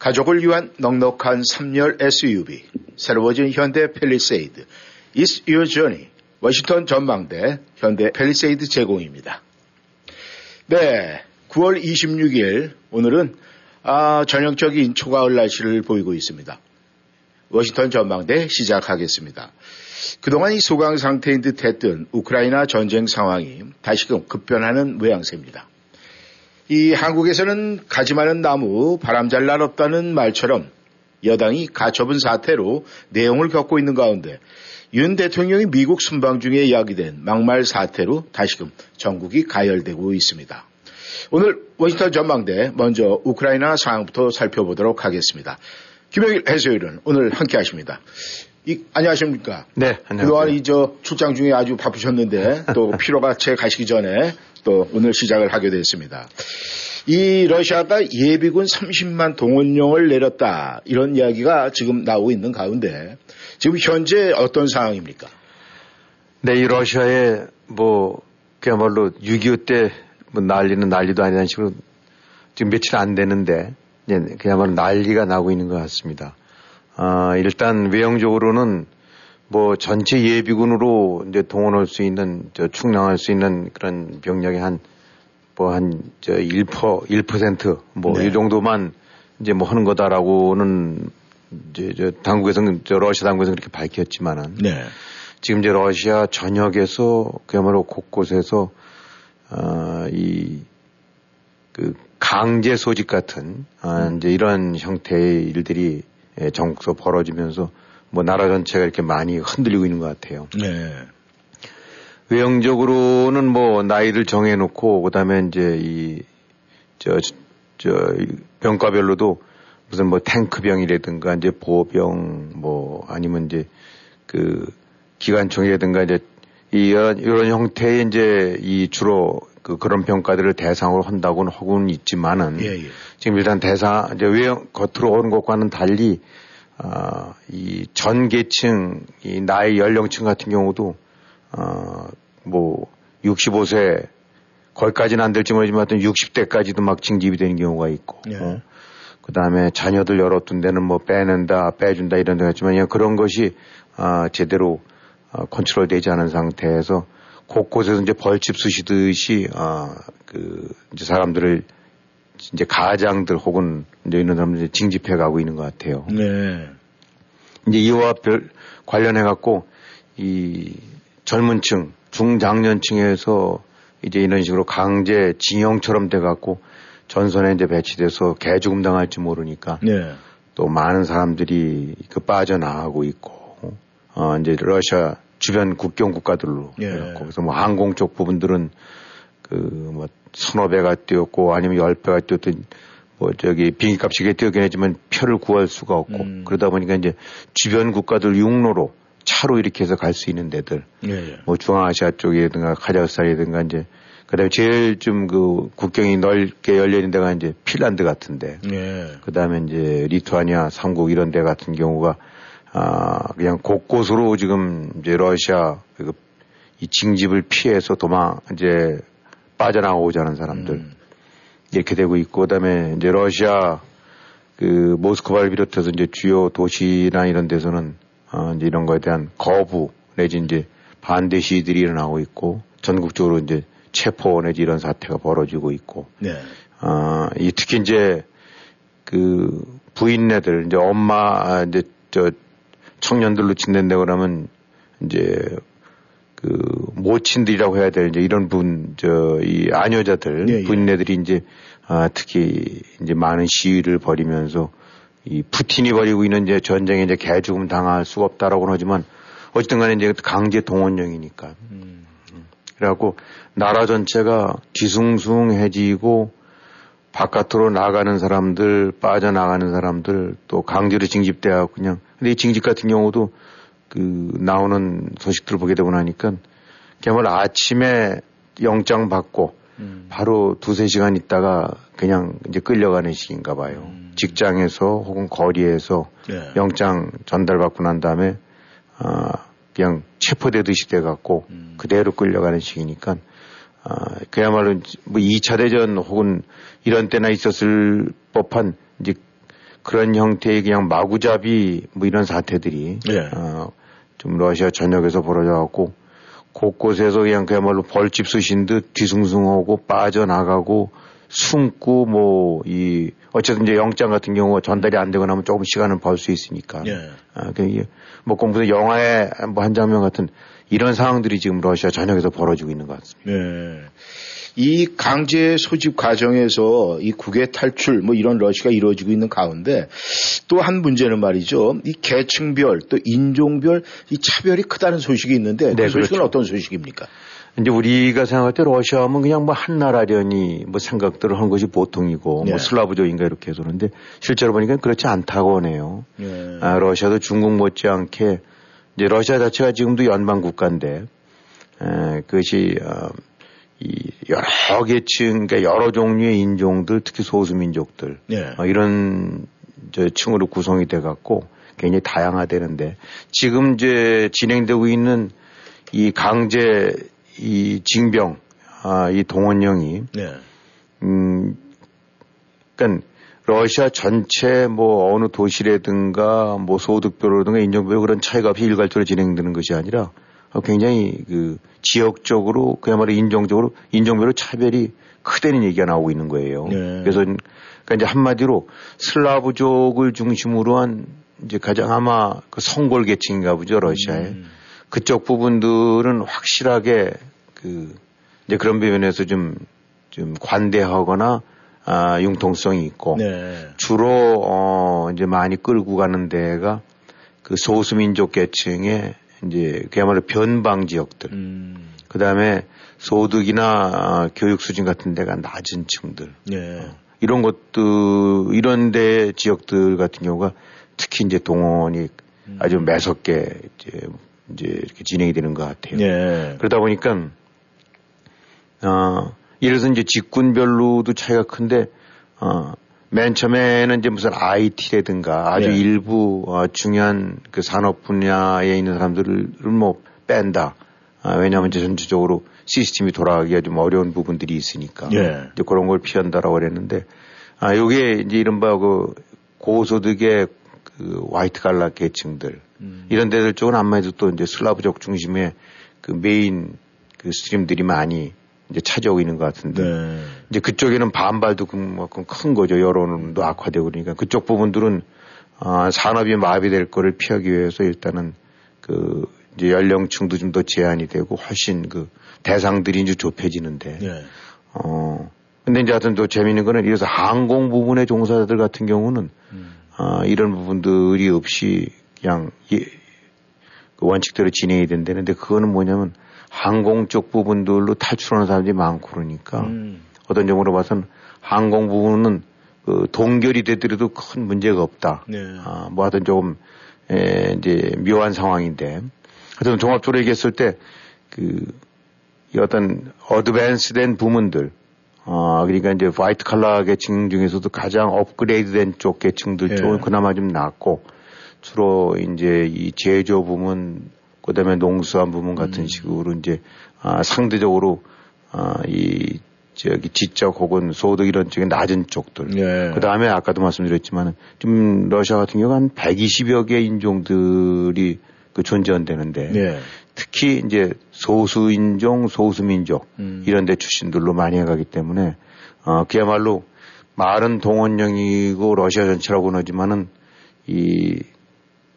가족을 위한 넉넉한 3열 SUV, 새로워진 현대 팰리세이드, It's Your Journey, 워싱턴 전망대 현대 팰리세이드 제공입니다. 네, 9월 26일 오늘은 아, 전형적인 초가을 날씨를 보이고 있습니다. 워싱턴 전망대 시작하겠습니다. 그동안 이 소강 상태인 듯 했던 우크라이나 전쟁 상황이 다시금 급변하는 모양새입니다. 이 한국에서는 가지 많은 나무 바람 잘 날 없다는 말처럼 여당이 가처분 사태로 내용을 겪고 있는 가운데 윤 대통령이 미국 순방 중에 이야기된 막말 사태로 다시금 전국이 가열되고 있습니다. 오늘 워싱턴 전망대 먼저 우크라이나 상황부터 살펴보도록 하겠습니다. 김영일 해설위원 오늘 함께 하십니다. 이, 안녕하십니까? 네, 안녕하세요. 그동안 이저 출장 중에 아주 바쁘셨는데 또 피로가 채 가시기 전에 또 오늘 시작을 하게 됐습니다. 이 러시아가 예비군 30만 동원령을 내렸다 이런 이야기가 지금 나오고 있는 가운데 지금 현재 어떤 상황입니까? 네, 이 러시아에 뭐 그야말로 6.25때 뭐 난리는 난리도 아니라는 식으로 지금 며칠 안 되는데 그야말로 난리가 나고 있는 것 같습니다. 아, 일단 외형적으로는 뭐 전체 예비군으로 이제 동원할 수 있는 저 충당할 수 있는 그런 병력이 한뭐 한 저 1%, 1%뭐 이 정도만 이제 뭐 하는 거다라고는 이제 저 당국에서는 저 러시아 당국에서는 그렇게 밝혔지만은 네. 지금 이제 러시아 전역에서 그야말로 곳곳에서 어, 이그 강제 소집 같은 아, 이제 이런 형태의 일들이 전국서 벌어지면서 뭐 나라 전체가 이렇게 많이 흔들리고 있는 것 같아요. 네. 외형적으로는 뭐 나이를 정해놓고 그다음에 이제 이 저 저 병과별로도 무슨 뭐 탱크병이라든가 이제 보병 뭐 아니면 이제 그 기관총이라든가 이제 이런 이런 형태의 이제 이 주로 그 그런 평가들을 대상으로 한다고는 하고는 있지만은 예, 예. 지금 일단 대상 이제 외형 겉으로 오는 것과는 달리 아, 이전 계층, 이 나이 연령층 같은 경우도, 어, 뭐, 65세, 거기까지는 안 될지 모르지만 하여튼 60대까지도 막 징집이 되는 경우가 있고, 예. 어? 그 다음에 자녀들 열었던 데는 뭐 빼낸다, 빼준다 이런 데가 있지만 그냥 그런 것이, 아, 제대로, 어, 컨트롤 되지 않은 상태에서 곳곳에서 이제 벌집 쑤시듯이, 아, 그, 이제 사람들을 이제 가장들 혹은 이제 이런 사람들이 징집해 가고 있는 것 같아요. 네. 이제 이와 별 관련해 갖고 이 젊은 층, 중장년층에서 이제 이런 식으로 강제 징용처럼 돼 갖고 전선에 이제 배치돼서 개죽음 당할지 모르니까 네. 또 많은 사람들이 그 빠져나가고 있고 어 이제 러시아 주변 국경 국가들로 예. 그래서 뭐 항공 쪽 부분들은 그 뭐 서너 배가 뛰었고 아니면 열 배가 뛰었던 뭐 저기 비행기 값이 뛰었긴 했지만 표를 구할 수가 없고 음. 그러다 보니까 이제 주변 국가들 육로로 차로 이렇게 해서 갈 수 있는 데들 예. 뭐 중앙아시아 쪽이라든가 카자흐스탄이라든가 이제 그다음에 제일 좀 그 국경이 넓게 열려 있는 데가 이제 핀란드 같은데 예. 그다음에 이제 리투아니아 삼국 이런 데 같은 경우가 아 그냥 곳곳으로 지금 이제 러시아 그이 징집을 피해서 도망 이제 빠져나오자 하는 사람들 음. 이렇게 되고 있고 그다음에 이제 러시아 그 모스크바를 비롯해서 이제 주요 도시나 이런 데서는 어 이제 이런 거에 대한 거부 내지 이제 반대 시위들이 일어나고 있고 전국적으로 이제 체포 내지 이런 사태가 벌어지고 있고 네. 어, 이 특히 이제 그 부인네들 이제 엄마 아, 이제 저 청년들로 친댄다 그러면 이제 그 모친들이라고 해야 될 이제 이런 분 저 이 아녀자들 예, 예. 부인네들이 이제 아 특히 이제 많은 시위를 벌이면서 이 푸틴이 벌이고 있는 이제 전쟁에 이제 개죽음 당할 수가 없다라고는 하지만 어쨌든 간에 이제 강제 동원령이니까. 그래갖고 나라 전체가 뒤숭숭해지고 바깥으로 나가는 사람들, 빠져나가는 사람들, 또 강제로 징집돼야 그냥. 근데 이 징집 같은 경우도 그 나오는 소식들을 보게 되고 나니까 그야말로 아침에 영장 받고 음. 바로 두세 시간 있다가 그냥 이제 끌려가는 식인가 봐요. 음. 직장에서 혹은 거리에서 네. 영장 전달받고 난 다음에 아 그냥 체포되듯이 돼 갖고 음. 그대로 끌려가는 식이니까 아, 그야말로 뭐 2차 대전 혹은 이런 때나 있었을 법한 이제 그런 형태의 그냥 마구잡이 뭐 이런 사태들이 네. 어, 좀 러시아 전역에서 벌어져 갖고 곳곳에서 그냥 그야말로 벌집 쓰신 듯 뒤숭숭하고 빠져나가고 숨고 뭐 이 어쨌든 이제 영장 같은 경우 전달이 안 되거나 하면 조금 시간을 벌 수 있으니까. 예. 아, 그뭐 공부도 영화의 뭐 한 장면 같은 이런 상황들이 지금 러시아 전역에서 벌어지고 있는 것 같습니다. 네. 이 강제 소집 과정에서 이 국외 탈출 뭐 이런 러시가 이루어지고 있는 가운데 또 한 문제는 말이죠. 이 계층별 또 인종별 이 차별이 크다는 소식이 있는데 그 네, 그 소식은 그렇죠. 어떤 소식입니까? 이제 우리가 생각할 때 러시아 하면 그냥 뭐 한나라련이 뭐 생각들을 하는 것이 보통이고 뭐 네. 뭐 슬라브족인가 이렇게 해서 그런데 실제로 보니까 그렇지 않다고 하네요. 네. 아, 러시아도 중국 못지않게 이제 러시아 자체가 지금도 연방 국가인데 에, 그것이 어, 이 여러 계층, 그러니까 여러 종류의 인종들, 특히 소수민족들 네. 어, 이런 저 층으로 구성이 돼 갖고 굉장히 다양화되는데 지금 이제 진행되고 있는 이 강제 이 징병, 아, 이 동원령이, 네. 음, 그니까 러시아 전체 뭐 어느 도시라든가 뭐 소득별로든가 인종별로 그런 차이가 없이 일괄적으로 진행되는 것이 아니라 굉장히 그 지역적으로 그야말로 인종적으로 인종별로 차별이 크다는 얘기가 나오고 있는 거예요. 네. 그래서 그러니까 이제 한마디로 슬라브족을 중심으로 한 이제 가장 아마 그 성골 계층인가 보죠 러시아에 음. 그쪽 부분들은 확실하게 그 이제 그런 부분에서 좀, 좀 관대하거나 아, 융통성이 있고 네. 주로 어 이제 많이 끌고 가는 데가 그 소수민족 계층의 이제 그야말로 변방 지역들. 음. 그 다음에 소득이나 아, 교육 수준 같은 데가 낮은 층들. 네. 어, 이런 것들 이런 데 지역들 같은 경우가 특히 이제 동원이 음. 아주 매섭게 이제 이제 이렇게 진행이 되는 것 같아요. 네. 그러다 보니까 어, 예를 들어서 이제 직군별로도 차이가 큰데, 어, 맨 처음에는 이제 무슨 IT라든가 아주 네. 일부 어, 중요한 그 산업 분야에 있는 사람들을 뭐 뺀다. 아, 왜냐하면 이제 전체적으로 시스템이 돌아가기가 좀 어려운 부분들이 있으니까. 네. 이제 그런 걸 피한다라고 그랬는데, 아, 요게 이제 이른바 그 고소득의 그 화이트칼라 계층들, 음. 이런 데들 쪽은 아무래도 또 이제 슬라브족 중심의 그 메인 그 stream들이 많이 이제 찾아오고 있는 것 같은데 네. 이제 그쪽에는 반발도 그만큼 큰 거죠 여론도 악화되고 그러니까 그쪽 부분들은 아, 산업이 마비될 거를 피하기 위해서 일단은 그 이제 연령층도 좀 더 제한이 되고 훨씬 그 대상들이 이제 좁혀지는데 네. 어 근데 이제 하여튼 또 재미있는 거는 이래서 항공 부분의 종사자들 같은 경우는 음. 아, 이런 부분들이 없이 그냥 예, 그 원칙대로 진행이 된다는데 그거는 뭐냐면 항공 쪽 부분들로 탈출하는 사람들이 많고 그러니까 음. 어떤 점으로 봐서는 항공 부분은 그 동결이 되더라도 큰 문제가 없다. 네. 아, 뭐 하여튼 조금 에, 이제 묘한 상황인데 하여튼 종합적으로 얘기했을 때그 어떤 어드밴스된 부문들 어, 그러니까 이제 화이트 칼라 계층 중에서도 가장 업그레이드 된 쪽 계층들 네. 쪽은 그나마 좀 낫고 주로 이제 이 제조 부문 그다음에 농수한 부문 같은 음. 식으로 이제 아, 상대적으로 아, 이 저기 지적 혹은 소득 이런 쪽에 낮은 쪽들. 네. 그 다음에 아까도 말씀드렸지만 좀 러시아 같은 경우 한 120여 개 인종들이 그 존재한다는데 네. 특히 이제 소수 인종, 소수 민족 음. 이런 데 출신들로 많이 해가기 때문에 어, 그야말로 말은 동원령이고 러시아 전체라고는 하지만은 이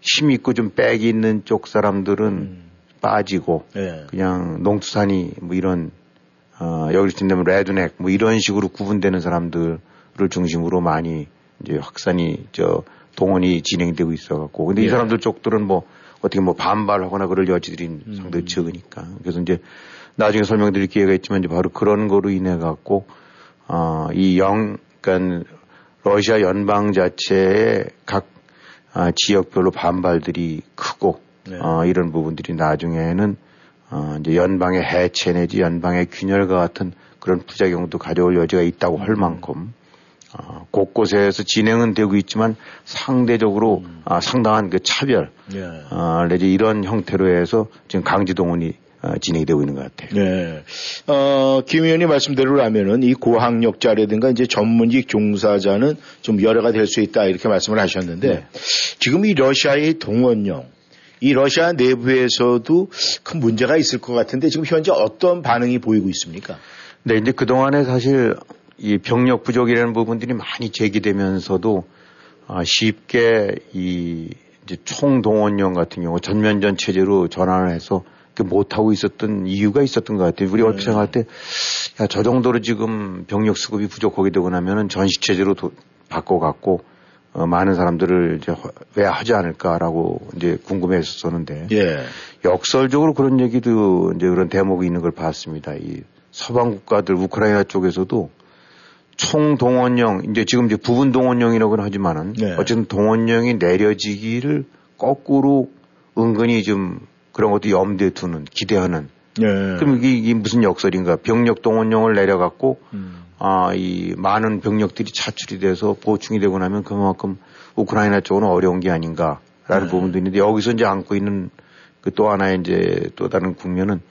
힘 있고 좀 빽이 있는 쪽 사람들은 음. 빠지고 네. 그냥 농투산이 뭐 이런 어 여기를 친다면 레드넥 뭐 이런 식으로 구분되는 사람들을 중심으로 많이 이제 확산이 저 동원이 진행되고 있어갖고 근데 예. 이 사람들 쪽들은 뭐 어떻게 뭐 반발하거나 그럴 여지들이 음. 상당히 적으니까 그래서 이제 나중에 설명드릴 기회가 있지만 이제 바로 그런 거로 인해 갖고 어이 영 그러니까 러시아 연방 자체의 각 아, 지역별로 반발들이 크고 네. 어, 이런 부분들이 나중에는 어, 이제 연방의 해체 내지 연방의 균열과 같은 그런 부작용도 가져올 여지가 있다고 할 만큼 어, 곳곳에서 진행은 되고 있지만 상대적으로 음. 아, 상당한 그 차별 예. 어, 내지 이런 형태로 해서 지금 강제동원이 어, 진행이 되고 있는 것 같아요. 네. 어, 김 의원님 말씀대로라면은 이 고학력자라든가 이제 전문직 종사자는 좀 열애가 될 수 있다 이렇게 말씀을 하셨는데 네. 지금 이 러시아의 동원령 이 러시아 내부에서도 큰 문제가 있을 것 같은데 지금 현재 어떤 반응이 보이고 있습니까? 네, 이제 그동안에 사실 이 병력 부족이라는 부분들이 많이 제기되면서도 아, 쉽게 이 이제 총동원령 같은 경우 전면전 체제로 전환을 해서 못하고 있었던 이유가 있었던 것 같아요. 우리 얼핏 네. 생각할 때, 야, 저 정도로 지금 병력 수급이 부족하게 되고 나면은 전시체제로 도, 바꿔갖고, 어, 많은 사람들을 이제 왜 하지 않을까라고 이제 궁금해 했었는데. 예. 역설적으로 그런 얘기도 이제 그런 대목이 있는 걸 봤습니다. 이 서방 국가들 우크라이나 쪽에서도 총동원령, 이제 지금 이제 부분 동원령이라고는 하지만은 네. 어쨌든 동원령이 내려지기를 거꾸로 은근히 좀 그런 것도 염두에 두는 기대하는. 네. 그럼 이게, 이게, 무슨 역설인가? 병력 동원령을 내려갖고 음. 아, 이 많은 병력들이 차출이 돼서 보충이 되고 나면 그만큼 우크라이나 쪽은 어려운 게 아닌가라는 네. 부분도 있는데 여기서 이제 안고 있는 그 또 하나의 이제 또 다른 국면은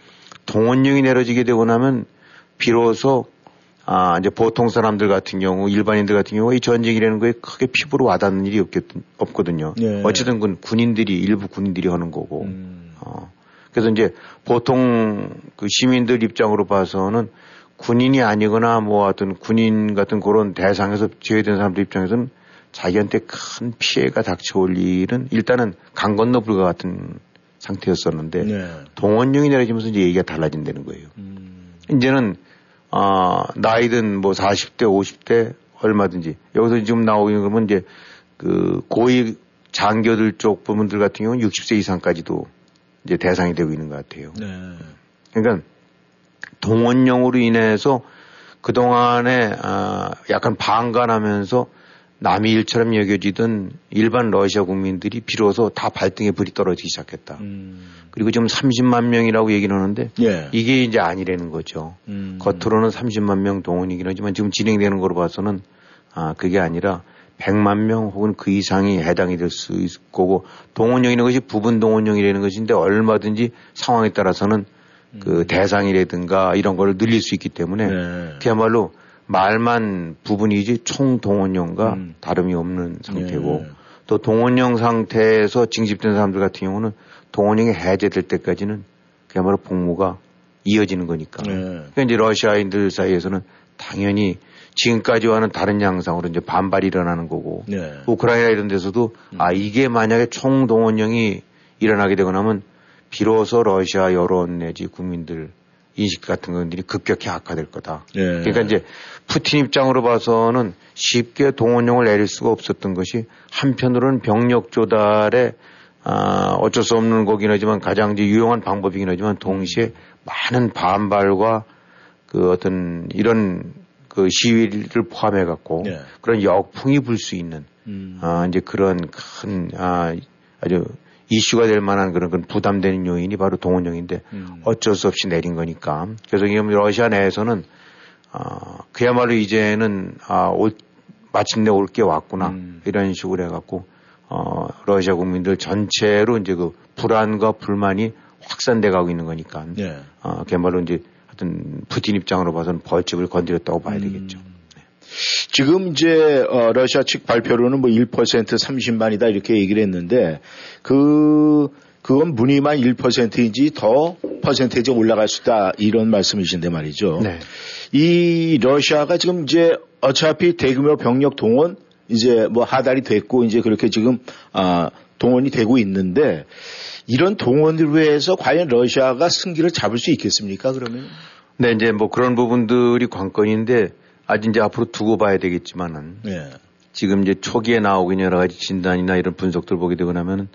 동원령이 내려지게 되고 나면 비로소 아, 이제 보통 사람들 같은 경우, 일반인들 같은 경우, 이 전쟁이라는 거에 크게 피부로 와닿는 일이 없겠, 없거든요. 네. 어쨌든 그 군인들이, 일부 군인들이 하는 거고. 음. 어. 그래서 이제 보통 그 시민들 입장으로 봐서는 군인이 아니거나 뭐 하여튼 군인 같은 그런 대상에서 제외된 사람들 입장에서는 자기한테 큰 피해가 닥쳐올 일은 일단은 강 건너 불과 같은 상태였었는데 네. 동원령이 내려지면서 이제 얘기가 달라진다는 거예요. 음. 이제는 아, 나이든 뭐 40대, 50대 얼마든지 여기서 지금 있는 거면 이제 그 고위 장교들 쪽 부분들 같은 경우는 60세 이상까지도 이제 대상이 되고 있는 것 같아요. 네. 그러니까 동원령으로 인해서 그동안에 아, 약간 방관하면서 남의 일처럼 여겨지던 일반 러시아 국민들이 비로소 다 발등에 불이 떨어지기 시작했다. 음. 그리고 지금 30만 명이라고 얘기를 하는데 예. 이게 이제 아니라는 거죠. 음. 겉으로는 30만 명 동원이긴 하지만 지금 진행되는 거로 봐서는 아, 그게 아니라 100만 명 혹은 그 이상이 해당이 될 수 있을 거고 동원령이라는 것이 부분 동원령이라는 것인데 얼마든지 상황에 따라서는 그 음. 대상이라든가 이런 걸 늘릴 수 있기 때문에 네. 그야말로 말만 부분이지 총 동원령과 음. 다름이 없는 상태고 네. 또 동원령 상태에서 징집된 사람들 같은 경우는 동원령이 해제될 때까지는 그야말로 복무가 이어지는 거니까. 네. 그러니까 이제 러시아인들 사이에서는 당연히 지금까지와는 다른 양상으로 이제 반발이 일어나는 거고 네. 우크라이나 이런 데서도 음. 아 이게 만약에 총동원령이 일어나게 되고 나면 비로소 러시아 여론 내지 국민들 인식 같은 것들이 급격히 악화될 거다. 네. 그러니까 이제 푸틴 입장으로 봐서는 쉽게 동원령을 내릴 수가 없었던 것이 한편으로는 병력 조달에 아, 어쩔 수 없는 거긴 하지만 가장 이제 유용한 방법이긴 하지만 동시에 많은 반발과 그 어떤 이런 그 시위를 포함해 갖고 네. 그런 역풍이 불 수 있는 음. 아, 이제 그런 큰 아, 아주 이슈가 될 만한 그런, 그런 부담되는 요인이 바로 동원령인데 음. 어쩔 수 없이 내린 거니까 그래서 이 러시아 내에서는 아, 그야말로 이제는 아, 올, 마침내 올 게 왔구나 음. 이런 식으로 해갖고 어, 러시아 국민들 전체로 이제 그 불안과 불만이 확산돼 가고 있는 거니까. 네. 어, 그야말로 이제 하여튼 푸틴 입장으로 봐서는 벌칙을 건드렸다고 봐야 음. 되겠죠. 네. 지금 이제 어, 러시아 측 발표로는 뭐 1% 30만이다 이렇게 얘기를 했는데 그 그건 무늬만 1%인지 더 퍼센테이지 올라갈 수 있다 이런 말씀이신데 말이죠. 네. 이 러시아가 지금 이제 어차피 대규모 병력 동원 이제 뭐 하달이 됐고 이제 그렇게 지금 아 동원이 되고 있는데 이런 동원을 위해서 과연 러시아가 승기를 잡을 수 있겠습니까? 그러면? 네, 이제 뭐 그런 부분들이 관건인데 아직 이제 앞으로 두고 봐야 되겠지만은 네. 지금 이제 초기에 나오긴 여러 가지 진단이나 이런 분석들 보게 되고 나면은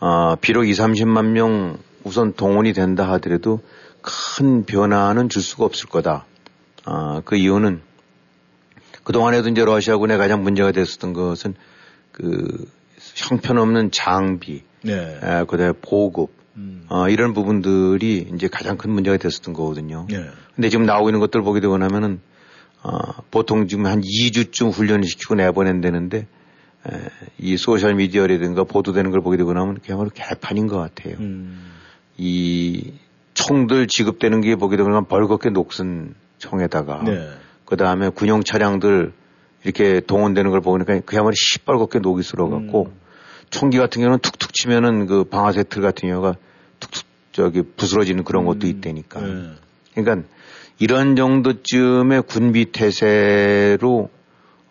어, 비록 2, 30만 명 우선 동원이 된다 하더라도 큰 변화는 줄 수가 없을 거다. 어, 그 이유는 그동안에도 이제 러시아군에 가장 문제가 됐었던 것은 그 형편없는 장비, 네. 에, 그다음에 보급, 음. 어, 이런 부분들이 이제 가장 큰 문제가 됐었던 거거든요. 네. 근데 지금 나오고 있는 것들 보게 되고 나면은 어, 보통 지금 한 2주쯤 훈련을 시키고 내보낸다는데 에, 이 소셜 미디어라든가 보도되는 걸 보게 되고 나면 그야말로 개판인 것 같아요. 음. 이 총들 지급되는 게 보게 되면 벌겋게 녹슨 총에다가 네. 그 다음에 군용 차량들 이렇게 동원되는 걸 보니까 그야말로 시뻘겋게 녹이 슬어갖고 음. 총기 같은 경우는 툭툭 치면은 그 방아쇠 틀 같은 경우가 툭툭 저기 부스러지는 그런 것도 있다니까. 네. 그러니까 이런 정도쯤의 군비 태세로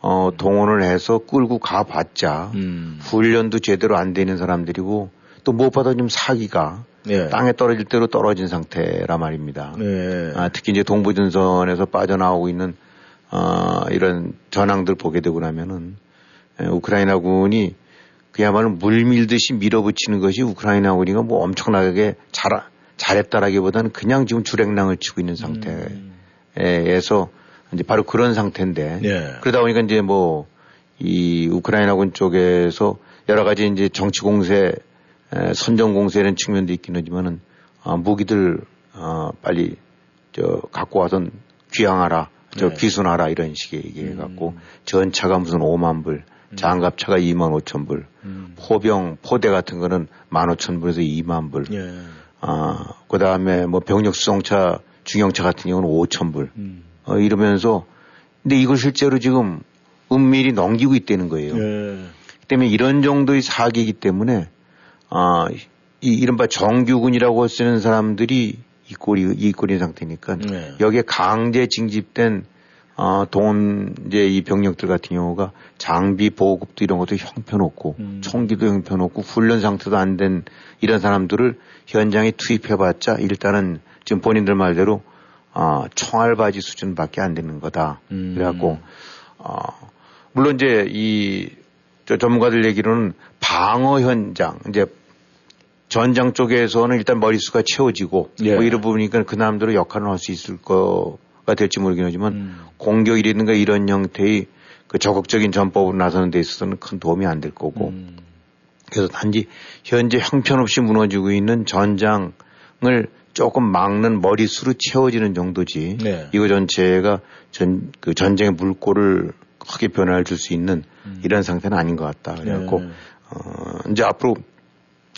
어, 동원을 해서 끌고 가봤자 음. 훈련도 제대로 안 되는 사람들이고 또 무엇보다 좀 사기가 네. 땅에 떨어질 대로 떨어진 상태라 말입니다. 네. 아, 특히 이제 동부전선에서 빠져나오고 있는 아, 이런 전황들 보게 되고 나면은 에, 우크라이나군이 그야말로 물 밀듯이 밀어붙이는 것이 우크라이나군이가 뭐 엄청나게 잘 잘했다라기보다는 그냥 지금 주랭랑을 치고 있는 상태에서 이제 바로 그런 상태인데 네. 그러다 보니까 이제 뭐 이 우크라이나군 쪽에서 여러 가지 이제 정치 공세, 에, 선정 공세라는 측면도 있긴 하지만은 아, 무기들 어, 빨리 저 갖고 와서 귀향하라, 저 네. 귀순하라 이런 식의 얘기해 갖고 전차가 무슨 5만 불, 장갑차가 2만 5천 불, 음. 포병, 포대 같은 거는 1만 5천 불에서 2만 불. 예. 아, 그 다음에 뭐 병력 수송차, 중형차 같은 경우는 5천 불. 음. 어, 이러면서 근데 이걸 실제로 지금 은밀히 넘기고 있다는 거예요. 예. 때문에 이런 정도의 사기이기 때문에 아, 이 이른바 정규군이라고 쓰는 사람들이 이 꼴이 이 꼴인 상태니까 네. 여기에 강제 징집된 아, 돈 이제 이 병력들 같은 경우가 장비 보급도 이런 것도 형편없고 음. 총기도 형편없고 훈련 상태도 안 된 이런 사람들을 현장에 투입해봤자 일단은 지금 본인들 말대로 아, 총알바지 수준밖에 안 되는 거다. 음. 그래갖고 아, 물론 이제 이저 전문가들 얘기로는 방어 현장 이제 전장 쪽에서는 일단 머릿수가 채워지고 예. 뭐 이런 부분이니까 그 남대로 역할을 할 수 있을 거 가 될지 모르긴 하지만 음. 공격이라든가 이런 형태의 그 적극적인 전법으로 나서는 데 있어서는 큰 도움이 안 될 거고 음. 그래서 단지 현재 형편없이 무너지고 있는 전장을 조금 막는 머릿수로 채워지는 정도지 네. 이거 전체가 전, 그 전쟁의 물꼬를 크게 변화를 줄 수 있는 이런 상태는 아닌 것 같다. 그래갖고, 네. 어, 이제 앞으로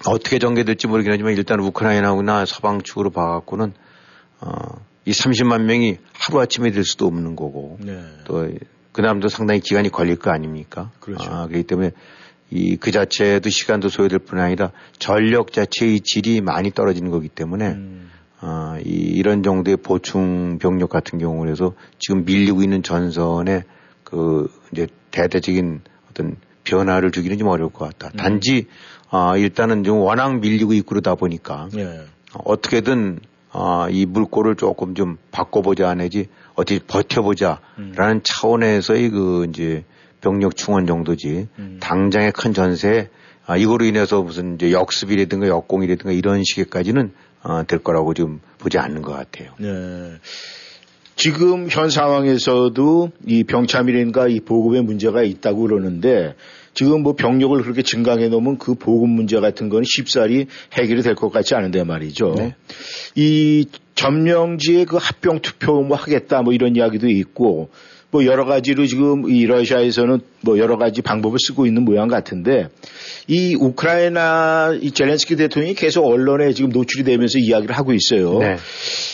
어떻게 전개될지 모르긴 하지만 일단 우크라이나나 서방 측으로 봐갖고는, 어, 이 30만 명이 하루아침에 될 수도 없는 거고, 네. 또, 그 다음도 상당히 기간이 걸릴 거 아닙니까? 그렇죠. 아, 그렇기 때문에 이 그 자체도 시간도 소요될 뿐 아니라 전력 자체의 질이 많이 떨어지는 거기 때문에 음. 아, 이, 이런 정도의 보충 병력 같은 경우를 해서 지금 밀리고 있는 전선에 그 이제 대대적인 어떤 변화를 주기는 좀 어려울 것 같다. 단지 아, 일단은 좀 워낙 밀리고 있고 그러다 보니까 예. 어떻게든 아, 이 물꼬를 조금 좀 바꿔보자 내지 어떻게 버텨보자라는 차원에서의 그 이제 병력 충원 정도지 음. 당장의 큰 전세에 아, 이거로 인해서 무슨 이제 역습이라든가 역공이라든가 이런 식의까지는 아, 될 거라고 지금 보지 않는 것 같아요. 네. 지금 현 상황에서도 이 병참이라든가 이 보급에 문제가 있다고 그러는데 지금 뭐 병력을 그렇게 증강해 놓으면 그 보급 문제 같은 건 쉽사리 해결이 될 것 같지 않은데 말이죠. 네. 이 점령지에 그 합병 투표 뭐 하겠다 뭐 이런 이야기도 있고 뭐 여러 가지로 지금 이 러시아에서는 뭐 여러 가지 방법을 쓰고 있는 모양 같은데 이 우크라이나 이 젤렌스키 대통령이 계속 언론에 지금 노출이 되면서 이야기를 하고 있어요. 네.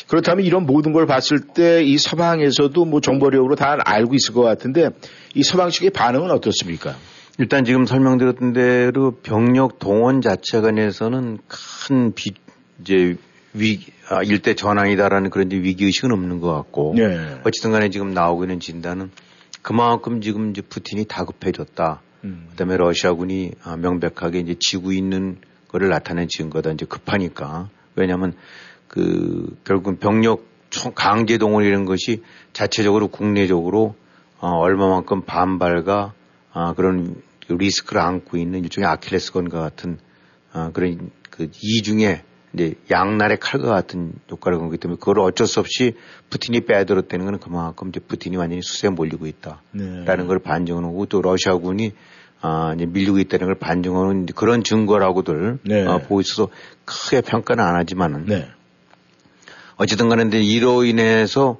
그렇다면 이런 모든 걸 봤을 때 이 서방에서도 뭐 정보력으로 다 알고 있을 것 같은데 이 서방 측의 반응은 어떻습니까? 일단 지금 설명드렸던 대로 병력 동원 자체 간에서는 큰 비, 이제 위, 아, 일대 전황이다라는 그런 위기의식은 없는 것 같고. 네. 어쨌든 간에 지금 나오고 있는 진단은 그만큼 지금 이제 푸틴이 다급해졌다. 음. 그 다음에 러시아군이 아, 명백하게 이제 지고 있는 거를 나타낸 증거다. 이제 급하니까. 왜냐하면 그 결국은 병력 총- 강제 동원이라는 것이 자체적으로 국내적으로 어, 얼마만큼 반발과 아, 그런 그 리스크를 안고 있는 일종의 아킬레스건과 같은 아, 그런 그 이중의 이제 양날의 칼과 같은 효과를 거기 때문에 그걸 어쩔 수 없이 푸틴이 빼들었다는 건 그만큼 이제 푸틴이 완전히 수세에 몰리고 있다라는 네. 걸 반증하는 거고 또 러시아군이 아, 이제 밀리고 있다는 걸 반증하는 그런 증거라고들 네. 어, 보고 있어서 크게 평가는 안 하지만은 네. 어쨌든 간에 이로 인해서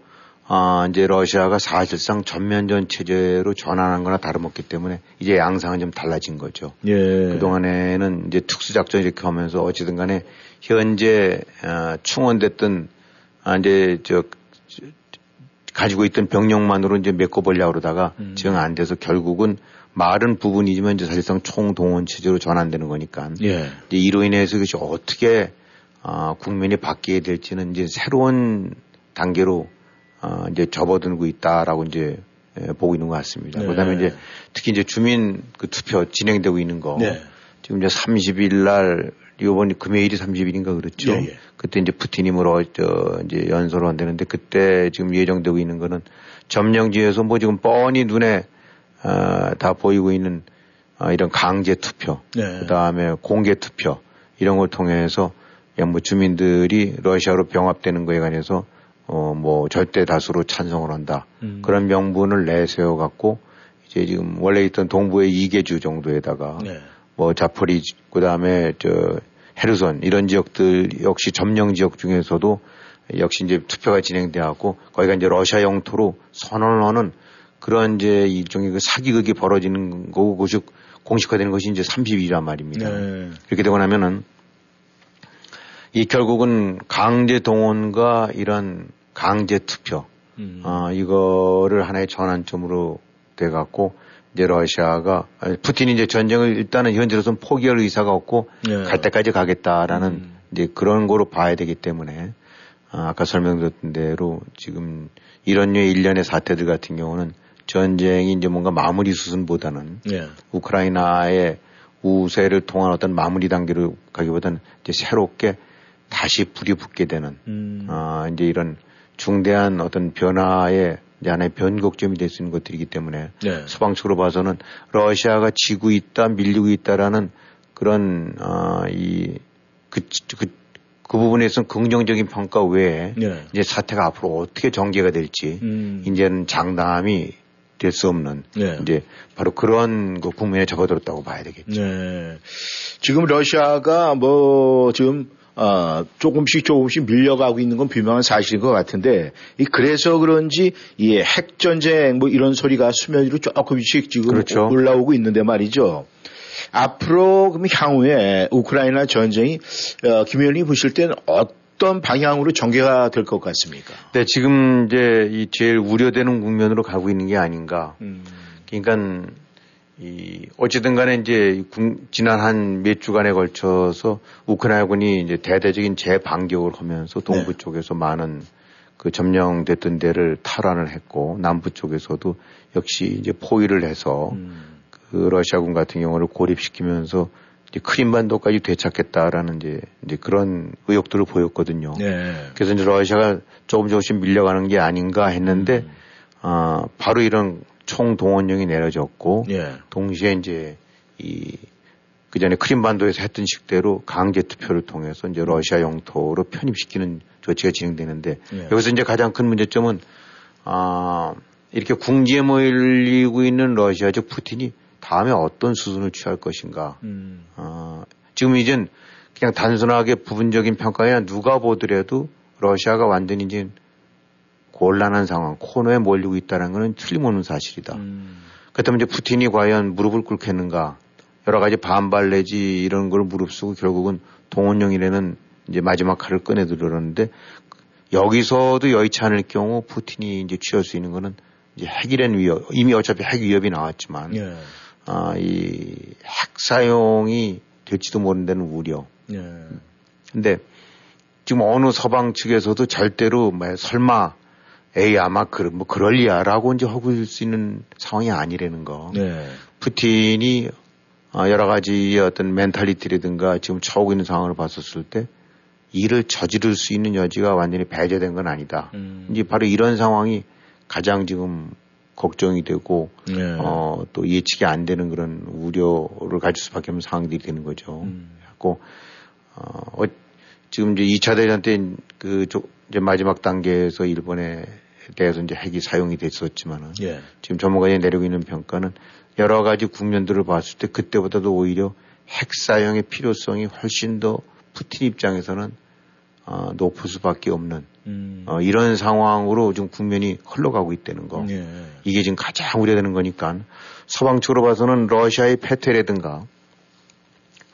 아, 이제 러시아가 사실상 전면전 체제로 전환한 거나 다름없기 때문에 이제 양상은 좀 달라진 거죠. 예. 그동안에는 이제 특수작전 이렇게 하면서 어찌든 간에 현재, 어, 충원됐던, 아, 이제 저, 가지고 있던 병력만으로 이제 메꿔보려고 그러다가 음. 지금 안 돼서 결국은 말은 부분이지만 이제 사실상 총동원 체제로 전환되는 거니까. 예. 이제 이로 인해서 그것이 어떻게, 어, 국민이 바뀌게 될지는 이제 새로운 단계로 어, 이제 접어들고 있다라고 이제 예, 보고 있는 것 같습니다. 네. 그다음에 이제 특히 이제 주민 그 투표 진행되고 있는 거 네. 지금 이제 30일 날 이번 금요일이 30일인가 그렇죠. 예, 예. 그때 이제 푸틴이 뭐저 이제 연설을 한다는데 그때 지금 예정되고 있는 거는 점령지에서 뭐 지금 뻔히 눈에 어, 다 보이고 있는 어, 이런 강제 투표, 네. 그 다음에 공개 투표 이런 걸 통해서 뭐 주민들이 러시아로 병합되는 거에 관해서 어, 뭐 절대 다수로 찬성을 한다. 음. 그런 명분을 내세워 갖고 이제 지금 원래 있던 동부의 이개주 정도에다가 네. 뭐 자포리 그다음에 저 헤르손 이런 지역들 역시 점령 지역 중에서도 역시 이제 투표가 진행돼 갖고 거기가 이제 러시아 영토로 선언을 하는 그런 이제 일종의 그 사기극이 벌어지는 거고 그것이 공식화되는 것이 이제 30일이란 말입니다. 네. 그렇게 되고 나면은 이 결국은 강제 동원과 이런 강제 투표, 음. 어, 이거를 하나의 전환점으로 돼갖고 이제 러시아가 푸틴이 이제 전쟁을 일단은 현재로서는 포기할 의사가 없고 네. 갈 때까지 가겠다라는 음. 이제 그런 거로 봐야 되기 때문에 아, 아까 설명드렸던 대로 지금 이런 류의 일련의 사태들 같은 경우는 전쟁이 이제 뭔가 마무리 수순보다는 네. 우크라이나의 우세를 통한 어떤 마무리 단계로 가기보다는 이제 새롭게 다시 불이 붙게 되는 음. 아, 이제 이런 중대한 어떤 변화의 하나의 변곡점이 될 수 있는 것들이기 때문에 네. 서방 측으로 봐서는 러시아가 지고 있다, 밀리고 있다라는 그런 어, 이그 그, 그 부분에서는 긍정적인 평가 외에 네. 이제 사태가 앞으로 어떻게 전개가 될지 음. 이제는 장담이 될 수 없는 네. 이제 바로 그런 그 국면에 접어들었다고 봐야 되겠죠. 네. 지금 러시아가 뭐 지금 어, 조금씩 조금씩 밀려가고 있는 건 분명한 사실인 것 같은데 이 그래서 그런지 이 핵전쟁 뭐 이런 소리가 수면 위로 조금씩 지금 그렇죠. 올라오고 있는데 말이죠. 앞으로 그럼 향후에 우크라이나 전쟁이 어, 김 의원님 보실 때는 어떤 방향으로 전개가 될 것 같습니까? 네, 지금 이제 이 제일 우려되는 국면으로 가고 있는 게 아닌가. 음. 그러니까 이 어찌든 간에 이제 지난 한 몇 주간에 걸쳐서 우크라이나군이 이제 대대적인 재반격을 하면서 동부 네. 쪽에서 많은 그 점령됐던 데를 탈환을 했고 남부 쪽에서도 역시 이제 포위를 해서 음. 그 러시아군 같은 경우를 고립시키면서 이제 크림반도까지 되찾겠다라는 이제, 이제 그런 의혹들을 보였거든요. 네. 그래서 이제 러시아가 조금 조금씩 밀려가는 게 아닌가 했는데 음. 어, 바로 이런 총 동원령이 내려졌고 예. 동시에 이제 이 그전에 크림반도에서 했던 식대로 강제 투표를 통해서 이제 러시아 영토로 편입시키는 조치가 진행되는데 예. 여기서 이제 가장 큰 문제점은 아 이렇게 궁지에 몰리고 있는 러시아 즉 푸틴이 다음에 어떤 수순을 취할 것인가. 음. 아, 지금 이젠 그냥 단순하게 부분적인 아니라 누가 보더라도 러시아가 완전히 이제 곤란한 상황, 코너에 몰리고 있다는 것은 틀림없는 사실이다. 음. 그렇다면 이제 푸틴이 과연 무릎을 꿇겠는가, 여러 가지 반발 내지 이런 걸 무릅쓰고 결국은 동원령이라는 이제 마지막 칼을 꺼내들었는데 여기서도 여의치 않을 경우 푸틴이 이제 취할 수 있는 거는 이제 핵이라는 위협, 이미 어차피 핵 위협이 나왔지만, 예. 아, 이 핵 사용이 될지도 모른다는 우려. 예. 근데 지금 어느 서방 측에서도 절대로 뭐 설마 에이 아마 그, 뭐 그럴리야라고 이제 하고 있을 수 있는 상황이 아니라는 거. 네. 푸틴이 어, 여러 가지 어떤 멘탈리티라든가 지금 처하고 있는 상황을 봤었을 때 일을 저지를 수 있는 여지가 완전히 배제된 건 아니다. 음. 이제 바로 이런 상황이 가장 지금 걱정이 되고 네. 어, 또 예측이 안 되는 그런 우려를 가질 수밖에 없는 상황들이 되는 거죠. 음. 그래고 어, 지금 이제 2차 대전 때 그 이제 마지막 단계에서 일본에 대해서 이제 핵이 사용이 됐었지만은 예. 지금 전문가들이 내리고 있는 평가는 여러 가지 국면들을 봤을 때 그때보다도 오히려 핵 사용의 필요성이 훨씬 더 푸틴 입장에서는 어, 높을 수밖에 없는 음. 어, 이런 상황으로 지금 국면이 흘러가고 있다는 거. 예. 이게 지금 가장 우려되는 거니까 서방 쪽으로 봐서는 러시아의 패퇴라든가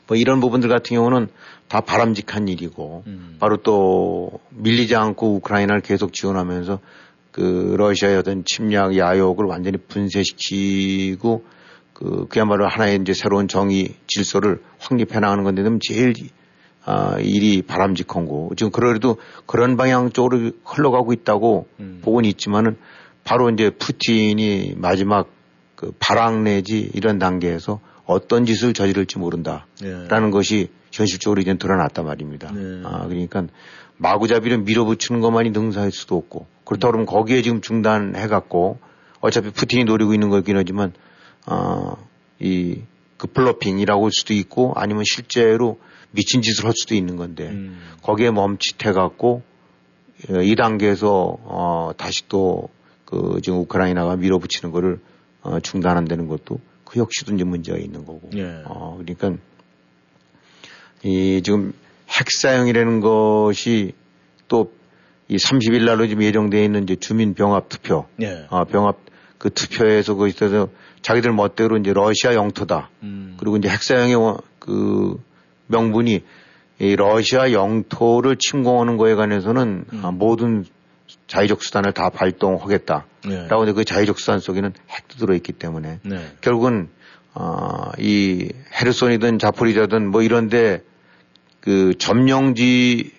뭐 이런 부분들 같은 경우는 다 바람직한 일이고 음. 바로 또 밀리지 않고 우크라이나를 계속 지원하면서 그 러시아의 어떤 침략 야욕을 완전히 분쇄시키고 그 그야말로 하나의 이제 새로운 정의 질서를 확립해 나가는 건데 는 제일 아, 일이 바람직한 거. 지금 그래도 그런 방향 쪽으로 흘러가고 있다고 음. 보고는 있지만은 바로 이제 푸틴이 마지막 그 발악 내지 이런 단계에서 어떤 짓을 저지를지 모른다라는 예. 것이 현실적으로 이제 드러났단 말입니다. 네. 아, 그러니까 마구잡이를 밀어붙이는 것만이 능사일 수도 없고 그렇다 그러면 거기에 지금 중단해 갖고 어차피 푸틴이 노리고 있는 거긴 하지만 어, 이 그 플로핑이라고 할 수도 있고 아니면 실제로 미친 짓을 할 수도 있는 건데 음. 거기에 멈칫해 갖고 이 단계에서 어, 다시 또 그 지금 우크라이나가 밀어붙이는 거를 어, 중단한다는 것도 그 역시도 이제 문제가 있는 거고. 예. 어, 그러니까 이 지금 핵사용이라는 것이 또 이 30일 날로 지금 예정되어 있는 이제 주민 병합 투표. 예. 어, 병합 그 투표에서 그 있어서 자기들 멋대로 이제 러시아 영토다. 음. 그리고 이제 핵사용의 그 명분이 이 러시아 영토를 침공하는 거에 관해서는 음. 아, 모든 자의적 수단을 다 발동하겠다라고 네. 하는데 그 자의적 수단 속에는 핵도 들어있기 때문에 네. 결국은 어, 이 헤르손이든 자포리자든 뭐 이런데 그 점령지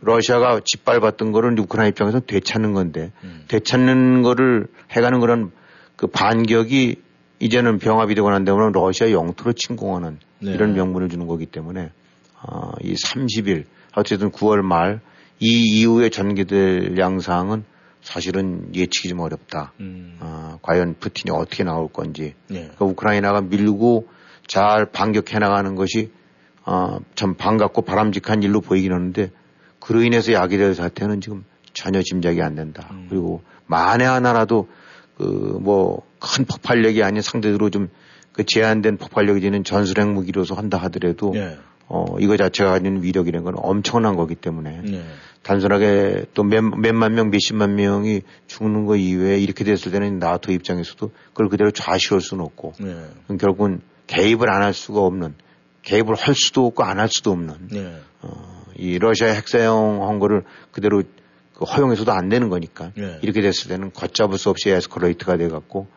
러시아가 짓밟았던 거를 우크라이나 입장에서 되찾는 건데 음. 되찾는 거를 해가는 그런 그 반격이 이제는 병합이 되고 난 다음에 러시아 영토를 침공하는 네. 이런 명분을 주는 거기 때문에 어, 이 30일 어쨌든 9월 말 이 이후에 전개될 양상은 사실은 예측이 좀 어렵다. 음. 어, 과연 푸틴이 어떻게 나올 건지. 네. 그러니까 우크라이나가 밀고 잘 반격해 나가는 것이 어, 참 반갑고 바람직한 일로 보이긴 하는데 그로 인해서 야기될 사태는 지금 전혀 짐작이 안 된다. 음. 그리고 만에 하나라도 그 뭐 큰 폭발력이 아닌 상대적으로 좀 그 제한된 폭발력이 되는 전술핵 무기로서 한다 하더라도 네. 어 이거 자체가 가지는 위력이라는 건 엄청난 거기 때문에 네. 단순하게 또 몇, 몇만 명, 몇십만 명이 죽는 거 이외에 이렇게 됐을 때는 나토 입장에서도 그걸 그대로 좌시할 수는 없고 네. 결국은 개입을 안 할 수가 없는 개입을 할 수도 없고 안 할 수도 없는 네. 어, 이 러시아 핵사용 한 거를 그대로 그 허용해서도 안 되는 거니까 네. 이렇게 됐을 때는 걷잡을 수 없이 에스컬레이트가 돼 갖고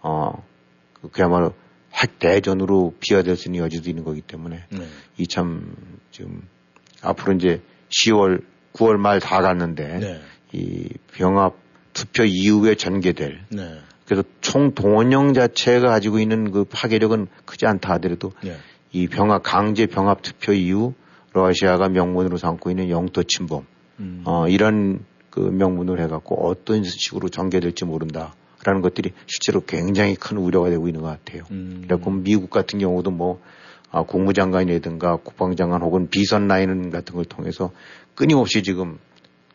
어그 그야말로 핵 대전으로 비화될 수 있는 여지도 있는 거기 때문에 네. 이참 지금 앞으로 이제 10월 9월 말 다 갔는데 네. 이 병합 투표 이후에 전개될 네. 그래서 총 동원령 자체가 가지고 있는 그 파괴력은 크지 않다 하더라도 네. 이 병합 강제 병합 투표 이후 러시아가 명문으로 삼고 있는 영토 침범 음. 어, 이런 그 명문을 해갖고 어떤 식으로 전개될지 모른다라는 것들이 실제로 굉장히 큰 우려가 되고 있는 것 같아요. 음. 그래고 미국 같은 경우도 뭐 아, 국무장관이라든가 국방장관 혹은 비선 라인 같은 걸 통해서 끊임없이 지금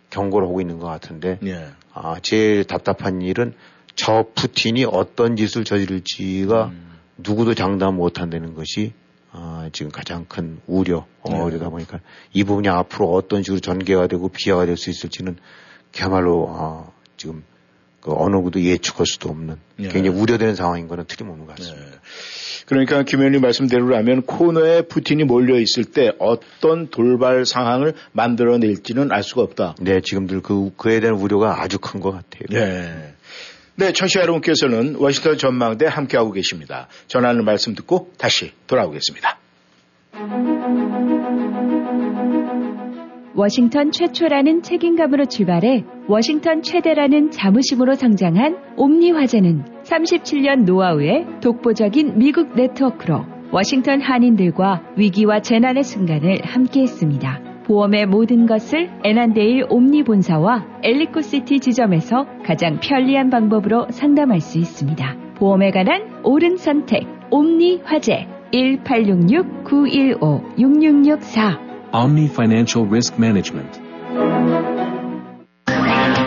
경고를 하고 있는 것 같은데 예. 아, 제일 답답한 일은 저 푸틴이 어떤 짓을 저지를지가 음. 누구도 장담 못 한다는 것이 아, 지금 가장 큰 우려, 어, 네. 려다 보니까 이 부분이 앞으로 어떤 식으로 전개가 되고 비화가 될 수 있을지는 그야말로 어, 지금 그 어느 누구도 예측할 수도 없는 네. 굉장히 우려되는 상황인 거는 틀림없는 것 같습니다. 네. 그러니까 김 의원님 말씀대로라면 코너에 푸틴이 몰려 있을 때 어떤 돌발 상황을 만들어낼지는 알 수가 없다. 네, 지금들 그 그에 대한 우려가 아주 큰 것 같아요. 네. 네, 청취자 여러분께서는 워싱턴 전망대 함께하고 계십니다. 전하는 말씀 듣고 다시 돌아오겠습니다. 워싱턴 최초라는 책임감으로 출발해 워싱턴 최대라는 자부심으로 성장한 옴니 화재는 37년 노하우의 독보적인 미국 네트워크로 워싱턴 한인들과 위기와 재난의 순간을 함께했습니다. 보험의 모든 것을 에난데일 옴니 본사와 엘리코시티 지점에서 가장 편리한 방법으로 상담할 수 있습니다. 보험에 관한 옳은 선택 옴니 화재 1866-915-6664 Omni Financial Risk Management.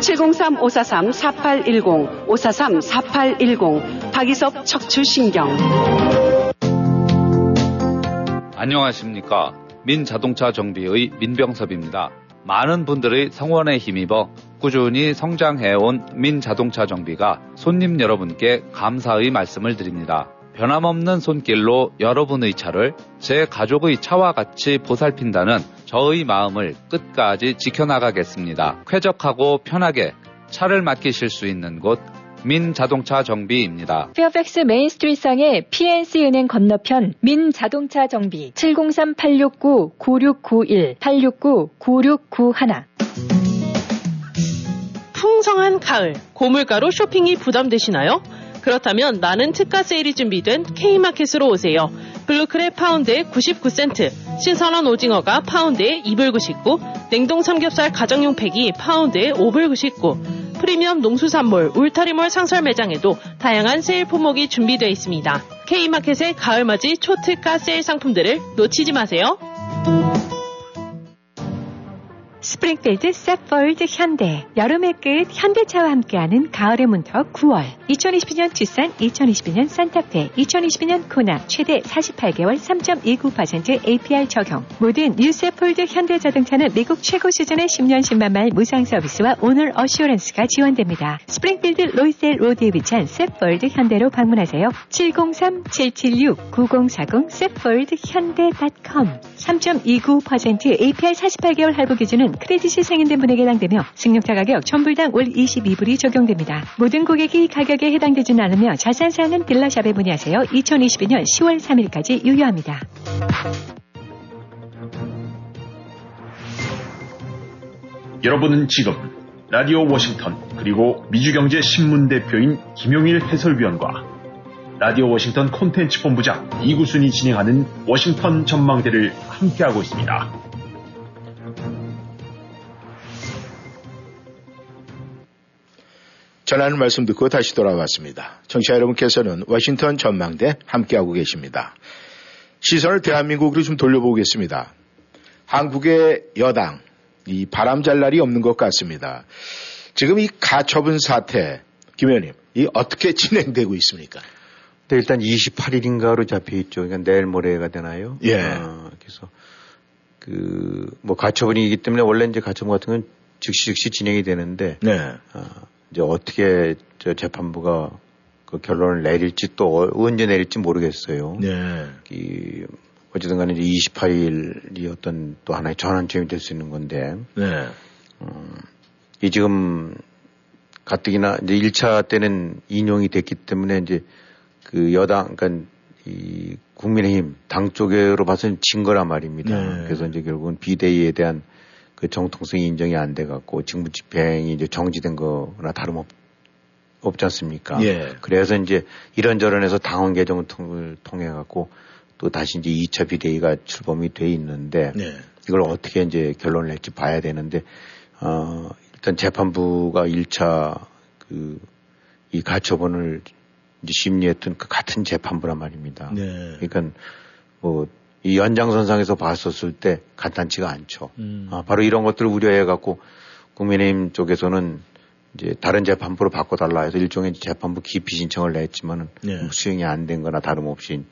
703-543-4810 543-4810 박이섭 척추신경 안녕하십니까. 민자동차 정비의 민병섭입니다. 많은 분들의 성원에 힘입어 꾸준히 성장해온 민자동차 정비가 손님 여러분께 감사의 말씀을 드립니다. 변함없는 손길로 여러분의 차를 제 가족의 차와 같이 보살핀다는 저의 마음을 끝까지 지켜나가겠습니다. 쾌적하고 편하게 차를 맡기실 수 있는 곳 민자동차 정비입니다. 페어팩스 메인스트리트상의 PNC 은행 건너편 민자동차 정비 703-869-9691 869-9691 풍성한 가을, 고물가로 쇼핑이 부담되시나요? 그렇다면 나는 특가 세일이 준비된 K마켓으로 오세요. blue crab 파운드에 99센트, 신선한 오징어가 파운드에 2불 99, 냉동 삼겹살 가정용 팩이 파운드에 5불 99, 프리미엄 농수산물 울타리몰 상설 매장에도 다양한 세일 품목이 준비되어 있습니다. K마켓의 가을맞이 초특가 세일 상품들을 놓치지 마세요. 스프링필드 세폴드 현대 여름의 끝 현대차와 함께하는 가을의 문턱 9월 2022년 투싼 2022년 산타페 2022년 코나 최대 48개월 3.29% APR 적용 모든 new 세폴드 현대자동차는 미국 최고 수준의 10년 10만 마일 무상 서비스와 owner assurance가 지원됩니다. 스프링필드 로이스데일 로드에 위치한 세폴드 현대로 방문하세요. 703-776-9040 세폴드 현대.com 3.29% APR 48개월 할부 기준은 credit이 승인된 분에게 해당되며 승용차 가격 1000불당 월 22불이 적용됩니다. 모든 고객이 가격에 해당되지는 않으며 자세한 사항은 딜러 shop에 문의하세요. 2022년 10월 3일까지 유효합니다. 여러분은 지금 라디오 워싱턴 그리고 미주경제 신문 대표인 김용일 해설위원과 라디오 워싱턴 콘텐츠 본부장 이구순이 진행하는 워싱턴 전망대를 함께하고 있습니다. 전하는 말씀 듣고 다시 돌아왔습니다. 청취자 여러분께서는 워싱턴 전망대 함께하고 계십니다. 시선을 대한민국으로 좀 돌려보겠습니다. 한국의 여당, 이 바람 잘 날이 없는 것 같습니다. 지금 이 가처분 사태, 김 의원님, 이 어떻게 진행되고 있습니까? 네, 일단 28일인가로 잡혀 있죠. 그러니까 내일 모레가 되나요? 예. 아, 그래서 그 뭐 가처분이기 때문에 원래 이제 가처분 같은 건 즉시 즉시 진행이 되는데 네. 아, 이제 어떻게 저 재판부가 그 결론을 내릴지 또 어- 언제 내릴지 모르겠어요. 네. 이 어쨌든 간에 이제 28일이 어떤 또 하나의 전환점이 될 수 있는 건데 네. 이 지금 가뜩이나 이제 1차 때는 인용이 됐기 때문에 이제 그 여당, 그러니까 이 국민의힘 당 쪽으로 봐서는 진 거란 말입니다. 네. 그래서 이제 결국은 비대위에 대한 그 정통성이 인정이 안 돼 갖고 직무 집행이 이제 정지된 거나 다름없 없지 않습니까? 예. 그래서 이제 이런저런 해서 당원 개정을 통- 통해 갖고 또 다시 이제 2차 비대위가 출범이 돼 있는데 네. 이걸 어떻게 이제 결론을 낼지 봐야 되는데 어 일단 재판부가 1차 그 이 가처분을 이제 심리했던 그 같은 재판부란 말입니다. 네. 그러니까 뭐 이 연장선상에서 봤었을 때 간단치가 않죠. 음. 아, 바로 이런 것들을 우려해 갖고 국민의힘 쪽에서는 이제 다른 재판부로 바꿔달라 해서 일종의 재판부 기피 신청을 냈지만은 네. 뭐 수용이 안 된 거나 다름없이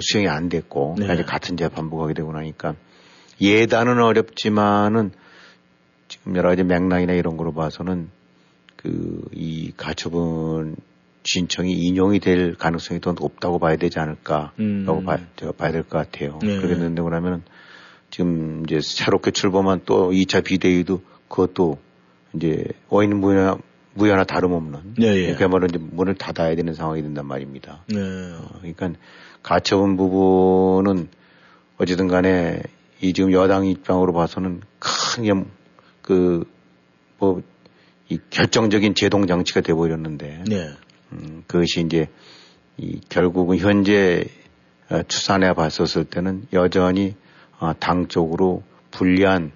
수용이 안 됐고 네. 이제 같은 재판부가 하게 되고 나니까 예단은 어렵지만은 지금 여러 가지 맥락이나 이런 거로 봐서는 그 이 가처분 신청이 인용이 될 가능성이 더 높다고 봐야 되지 않을까라고 음. 봐, 제가 봐야 될 것 같아요. 네. 그렇게 된다고 그러면 지금 이제 새롭게 출범한 또 2차 비대위도 그것도 이제 원인 무효나, 무효나 다름없는 네, 예. 그야말로 이제 문을 닫아야 되는 상황이 된단 말입니다. 네. 어, 그러니까 가처분 부분은 어쨌든 간에 이 지금 여당 입장으로 봐서는 큰, 그, 뭐, 결정적인 제동 장치가 돼버렸는데 네. 음, 그것이 이제 이 결국은 현재 어, 추산해 봤었을 때는 여전히 어, 당 쪽으로 불리한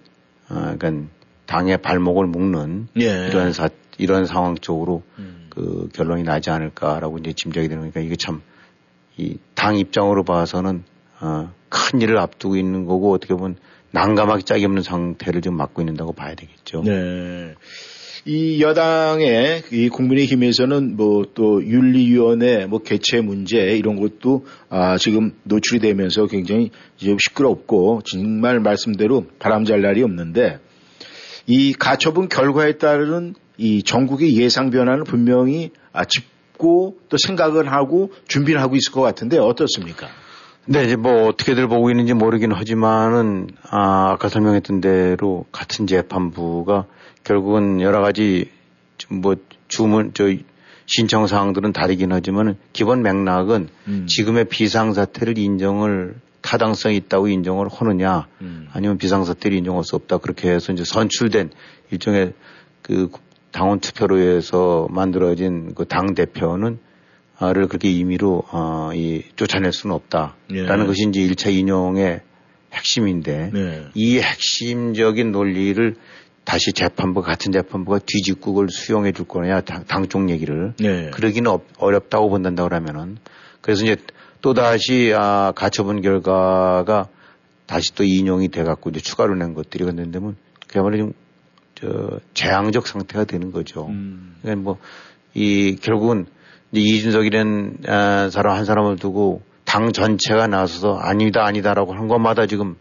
어, 그러니까 당의 발목을 묶는 예. 이런 사 이런 상황 쪽으로 음. 그 결론이 나지 않을까라고 이제 짐작이 되는 거니까 이게 참 이 당 입장으로 봐서는 어, 큰 일을 앞두고 있는 거고 어떻게 보면 난감하게 짝이 없는 상태를 지금 맞고 있는다고 봐야 되겠죠. 네. 이 여당의 이 국민의힘에서는 뭐 또 윤리위원회 뭐 개최 문제 이런 것도 아 지금 노출이 되면서 굉장히 이제 시끄럽고 정말 말씀대로 바람잘 날이 없는데 이 가처분 결과에 따른 이 전국의 예상 변화는 분명히 아 짚고 또 생각을 하고 준비를 하고 있을 것 같은데 어떻습니까? 네, 이제 뭐 어떻게들 보고 있는지 모르긴 하지만은 아, 아까 설명했던 대로 같은 재판부가 결국은 여러 가지 좀뭐 주문 저 신청 사항들은 다르긴 하지만은 기본 맥락은 음. 지금의 비상 사태를 인정을 타당성이 있다고 인정을 하느냐 음. 아니면 비상 사태를 인정할 수 없다 그렇게 해서 이제 선출된 일종의 그 당원 투표로 해서 만들어진 그 당 대표는 를 그렇게 임의로 어, 이 쫓아낼 수는 없다라는 예. 것이 이제 1차 인용의 핵심인데 네. 이 핵심적인 논리를 다시 재판부 같은 재판부가 뒤집고 그걸 수용해 줄 거냐 당, 당쪽 얘기를 네. 그러기는 어, 어렵다고 본단다 그러면은 그래서 이제 또 다시 아, 가처분 결과가 다시 또 인용이 돼 갖고 이제 추가로 낸 것들이 그런데면 그야말로 좀 저, 재앙적 상태가 되는 거죠. 음. 그러니까 뭐, 이, 결국은, 이제 이준석이라는 아, 사람 한 사람을 두고 당 전체가 나서서 아니다, 아니다라고 한 것마다 지금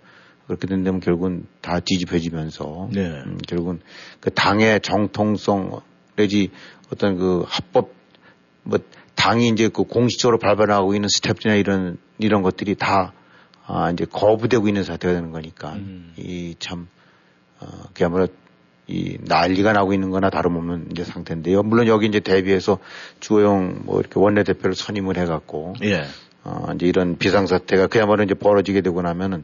그렇게 된다면 결국은 다 뒤집혀지면서, 네. 음, 결국은 그 당의 정통성, 내지 어떤 그 합법, 뭐, 당이 이제 그 공식적으로 발발하고 있는 스텝이나 이런, 이런 것들이 다, 아, 이제 거부되고 있는 사태가 되는 거니까, 음. 이 참, 어, 그야말로 이 난리가 나고 있는 거나 다름없는 이제 상태인데요. 물론 여기 이제 대비해서 주호영 뭐 이렇게 원내대표를 선임을 해갖고, 예. 어, 이제 이런 비상사태가 그야말로 이제 벌어지게 되고 나면은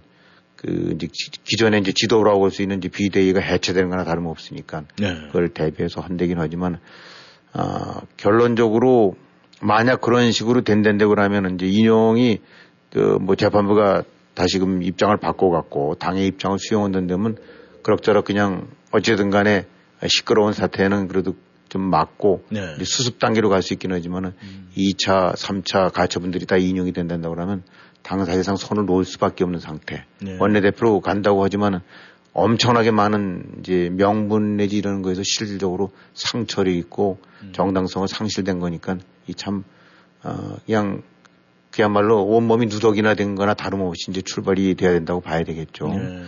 그 이제 기- 기존에 이제 지도라고 할 수 있는 이제 비대위가 해체되는 거나 다름없으니까 네. 그걸 대비해서 한대긴 하지만, 아, 결론적으로 만약 그런 식으로 된다고 그러면 이제 인용이 그 뭐 재판부가 다시금 입장을 바꿔갖고 당의 입장을 수용한다면 그럭저럭 그냥 어쨌든 간에 시끄러운 사태는 그래도 좀 막고 네. 수습 단계로 갈 수 있긴 하지만은 2차, 3차 가처분들이 다 인용이 된다고 그러면 당 사실상 손을 놓을 수밖에 없는 상태. 네. 원내대표로 간다고 하지만은 엄청나게 많은 이제 명분 내지 이런 거에서 실질적으로 상처를 입고 정당성을 상실된 거니까 이 참, 어, 그냥 그야말로 온몸이 누더기나 된 거나 다름없이 이제 출발이 돼야 된다고 봐야 되겠죠. 네.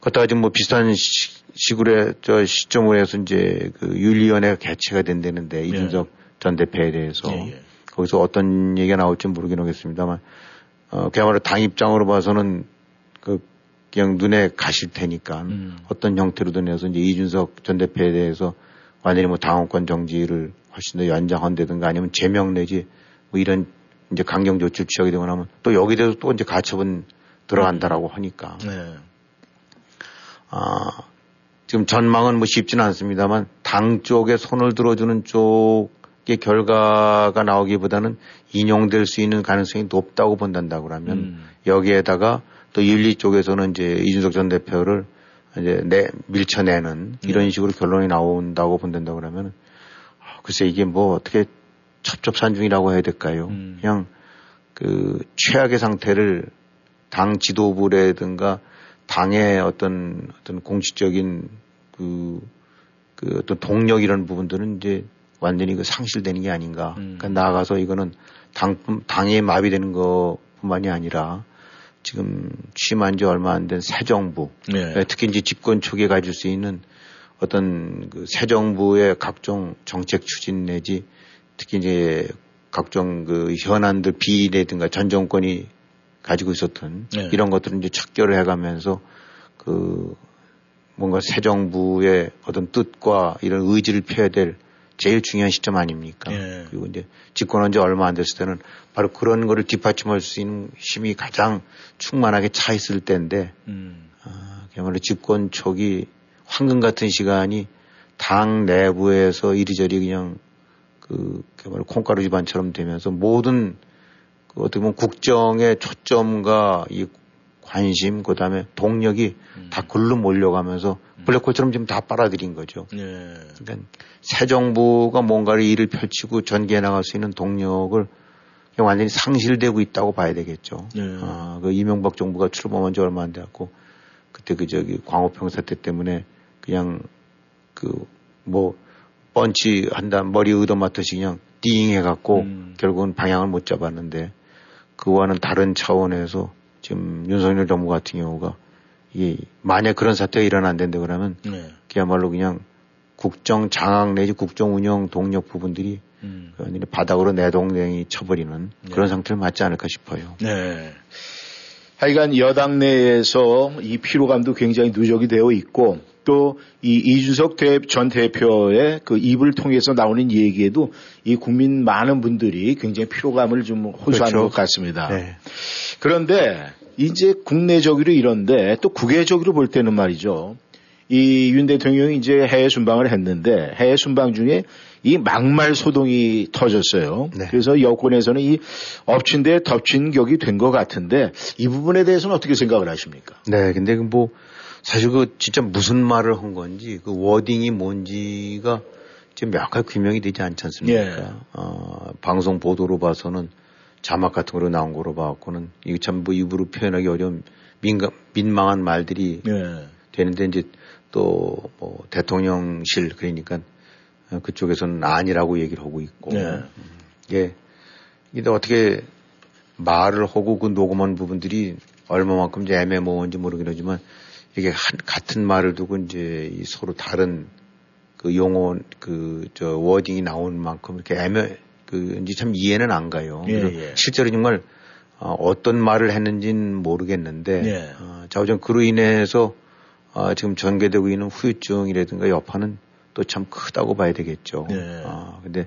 그렇다가 지금 뭐 비슷한 시, 시골에 저 시점으로 해서 이제 그 윤리위원회가 개최가 된다는데 이준석 전 대표에 대해서 예, 예. 거기서 어떤 얘기가 나올지 모르긴 하겠습니다만 어, 그야말로 당 입장으로 봐서는 그 그냥 눈에 가실 테니까 음. 어떤 형태로든 해서 이제 이준석 전 대표에 대해서 완전히 뭐 당원권 정지를 훨씬 더 연장한다든가 아니면 제명 내지 뭐 이런 이제 강경 조치를 취하게 되거나 하면 또 여기 대해서 또 이제 가처분 들어간다라고 하니까 네. 아, 지금 전망은 뭐 쉽지는 않습니다만 당 쪽에 손을 들어주는 쪽의 결과가 나오기보다는 인용될 수 있는 가능성이 높다고 본단다 그러면 음. 여기에다가 또 윤리 쪽에서는 이제 이준석 전 대표를 이제 내 밀쳐내는 이런 식으로 결론이 나온다고 본단다 그러면 아, 글쎄 이게 뭐 어떻게 첩첩산중이라고 해야 될까요? 음. 그냥 그 최악의 상태를 당 지도부라든가 당의 어떤 어떤 공식적인 그, 그 어떤 동력 이런 부분들은 이제 완전히 그 상실되는 게 아닌가. 음. 그러니까 나아가서 이거는 당, 당에 마비되는 것 뿐만이 아니라 지금 취임한 지 얼마 안 된 새 정부. 네. 특히 이제 집권 초기에 가질 수 있는 어떤 그 새 정부의 각종 정책 추진 내지 특히 이제 각종 그 현안들 비례든가 전 정권이 가지고 있었던 네. 이런 것들을 이제 척결을 해가면서 그 뭔가 새 정부의 어떤 뜻과 이런 의지를 펴야 될 제일 중요한 시점 아닙니까? 예. 그리고 이제 집권한 지 얼마 안 됐을 때는 바로 그런 거를 뒷받침할 수 있는 힘이 가장 충만하게 차 있을 때인데 음. 아, 그야말로 집권 초기 황금 같은 시간이 당 내부에서 이리저리 그냥 그, 그말 콩가루 집안처럼 되면서 모든 그 어떻게 보면 국정의 초점과 이 관심, 그 다음에 동력이 음. 다 글로 몰려가면서 음. 블랙홀처럼 지금 다 빨아들인 거죠. 네. 그러니까 새 정부가 뭔가를 일을 펼치고 전개해 나갈 수 있는 동력을 완전히 상실되고 있다고 봐야 되겠죠. 네. 아, 그 이명박 정부가 출범한 지 얼마 안 돼갖고 그때 그 저기 광우평 사태 때문에 그냥 그 뭐 펀치 한다 머리 의도맡듯이 그냥 띵 해갖고 음. 결국은 방향을 못 잡았는데 그와는 다른 차원에서 지금 윤석열 정부 같은 경우가 이 만약 그런 사태가 일어난다는데 그러면 네. 그야말로 그냥 국정 장악 내지 국정 운영 동력 부분들이 음. 바닥으로 내동댕이 쳐버리는 네. 그런 상태를 맞지 않을까 싶어요. 네. 하여간 여당 내에서 이 피로감도 굉장히 누적이 되어 있고 또 이 이준석 전 대표의 그 입을 통해서 나오는 얘기에도 이 국민 많은 분들이 굉장히 피로감을 좀 호소하는 그렇죠. 것 같습니다. 네. 그런데 이제 국내적으로 이런데 또 국외적으로 볼 때는 말이죠. 이 윤 대통령이 이제 해외 순방을 했는데 해외 순방 중에 이 막말 소동이 터졌어요. 네. 그래서 여권에서는 이 엎친 데 덮친 격이 된 것 같은데 이 부분에 대해서는 어떻게 생각을 하십니까? 네, 근데 그뭐 사실 그 진짜 무슨 말을 한 건지 그 워딩이 뭔지가 지금 명확하게 규명이 되지 않지 않습니까? 예. 어, 방송 보도로 봐서는 자막 같은 거로 나온 거로 봐갖고는 이게 참 뭐 입으로 표현하기 어려운 민감, 민망한 말들이 예. 되는데 이제 또 뭐 대통령실 그러니까 그쪽에서는 아니라고 얘기를 하고 있고 예. 예. 근데 어떻게 말을 하고 그 녹음한 부분들이 얼마만큼 이제 애매모호한지 모르긴 하지만 이게 한, 같은 말을 두고 이제 서로 다른 그 용어 그 저 워딩이 나오는 만큼 이렇게 애매 그 이제 참 이해는 안 가요. 예, 예. 실제로 정말 어, 어떤 말을 했는지는 모르겠는데 예. 어, 자우전 그로 인해서 어, 지금 전개되고 있는 후유증이라든가 여파는 또 참 크다고 봐야 되겠죠. 예. 어, 근데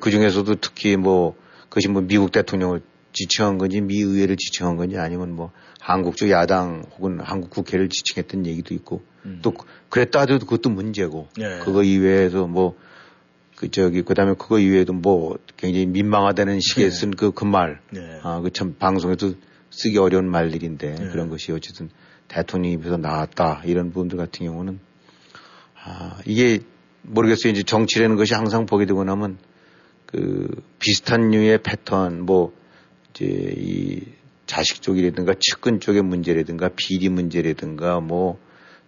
그 중에서도 특히 뭐 그것이 뭐 미국 대통령을 지칭한 건지 미 의회를 지칭한 건지 아니면 뭐 한국 쪽 야당 혹은 한국 국회를 지칭했던 얘기도 있고 음. 또 그랬다 하더라도 그것도 문제고 예. 그거 이외에도 뭐그 저기 그다음에 그거 이외에도 뭐 굉장히 민망하다는 식의 네. 쓴그 그 말, 네. 아그 참 방송에도 쓰기 어려운 말들인데 네. 그런 것이 어쨌든 대통령 입에서 나왔다 이런 분들 같은 경우는 아 이게 모르겠어요 이제 정치라는 것이 항상 보게 되고 나면 그 비슷한 류의 패턴 뭐 이제 이 자식 쪽이라든가 측근 쪽의 문제라든가 비리 문제라든가 뭐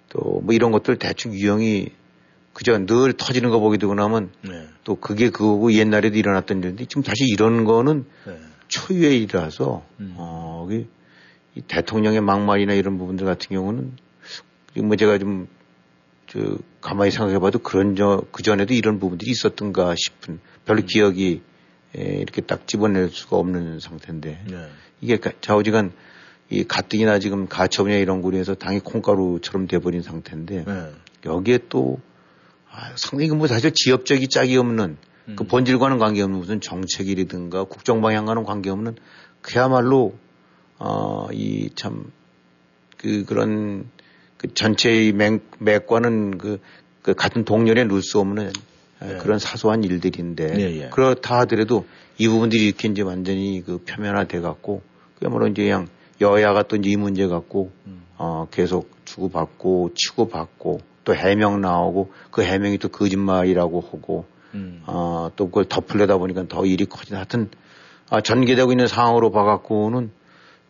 또뭐 뭐 이런 것들 대충 유형이 그저 늘 터지는 거 보게 되고 나면 네. 또 그게 그거고 옛날에도 일어났던 일인데 지금 다시 이런 거는 네. 초유의 일이라서 음. 어, 이 대통령의 막말이나 이런 부분들 같은 경우는 뭐 제가 좀 저 가만히 생각해 봐도 그런 저 그전에도 이런 부분들이 있었던가 싶은 별로 음. 기억이 에, 이렇게 딱 집어낼 수가 없는 상태인데 네. 이게 좌우지간 이 가뜩이나 지금 가처분이나 이런 거리에서 당이 콩가루처럼 돼버린 상태인데 네. 여기에 또 아, 상당히 그뭐 사실 지역적이 짝이 없는 그 음. 그 본질과는 관계없는 무슨 정책이라든가 국정 방향과는 관계없는 그야말로 어이 참 그 그런 그 전체의 맥, 맥과는 그, 그 같은 동렬에 놓을 수 없는 네. 그런 사소한 일들인데 네, 예. 그렇다 하더라도 이 부분들이 이렇게 이제 완전히 그 표면화돼 갖고 그야말로 이제 그냥 여야가 또 이제 이 문제 갖고 음. 어 계속 주고받고 치고받고 또 해명 나오고 그 해명이 또 거짓말이라고 하고 음. 어, 또 그걸 덮으려다 보니까 더 일이 커지다 하여튼 아, 전개되고 있는 상황으로 봐갖고는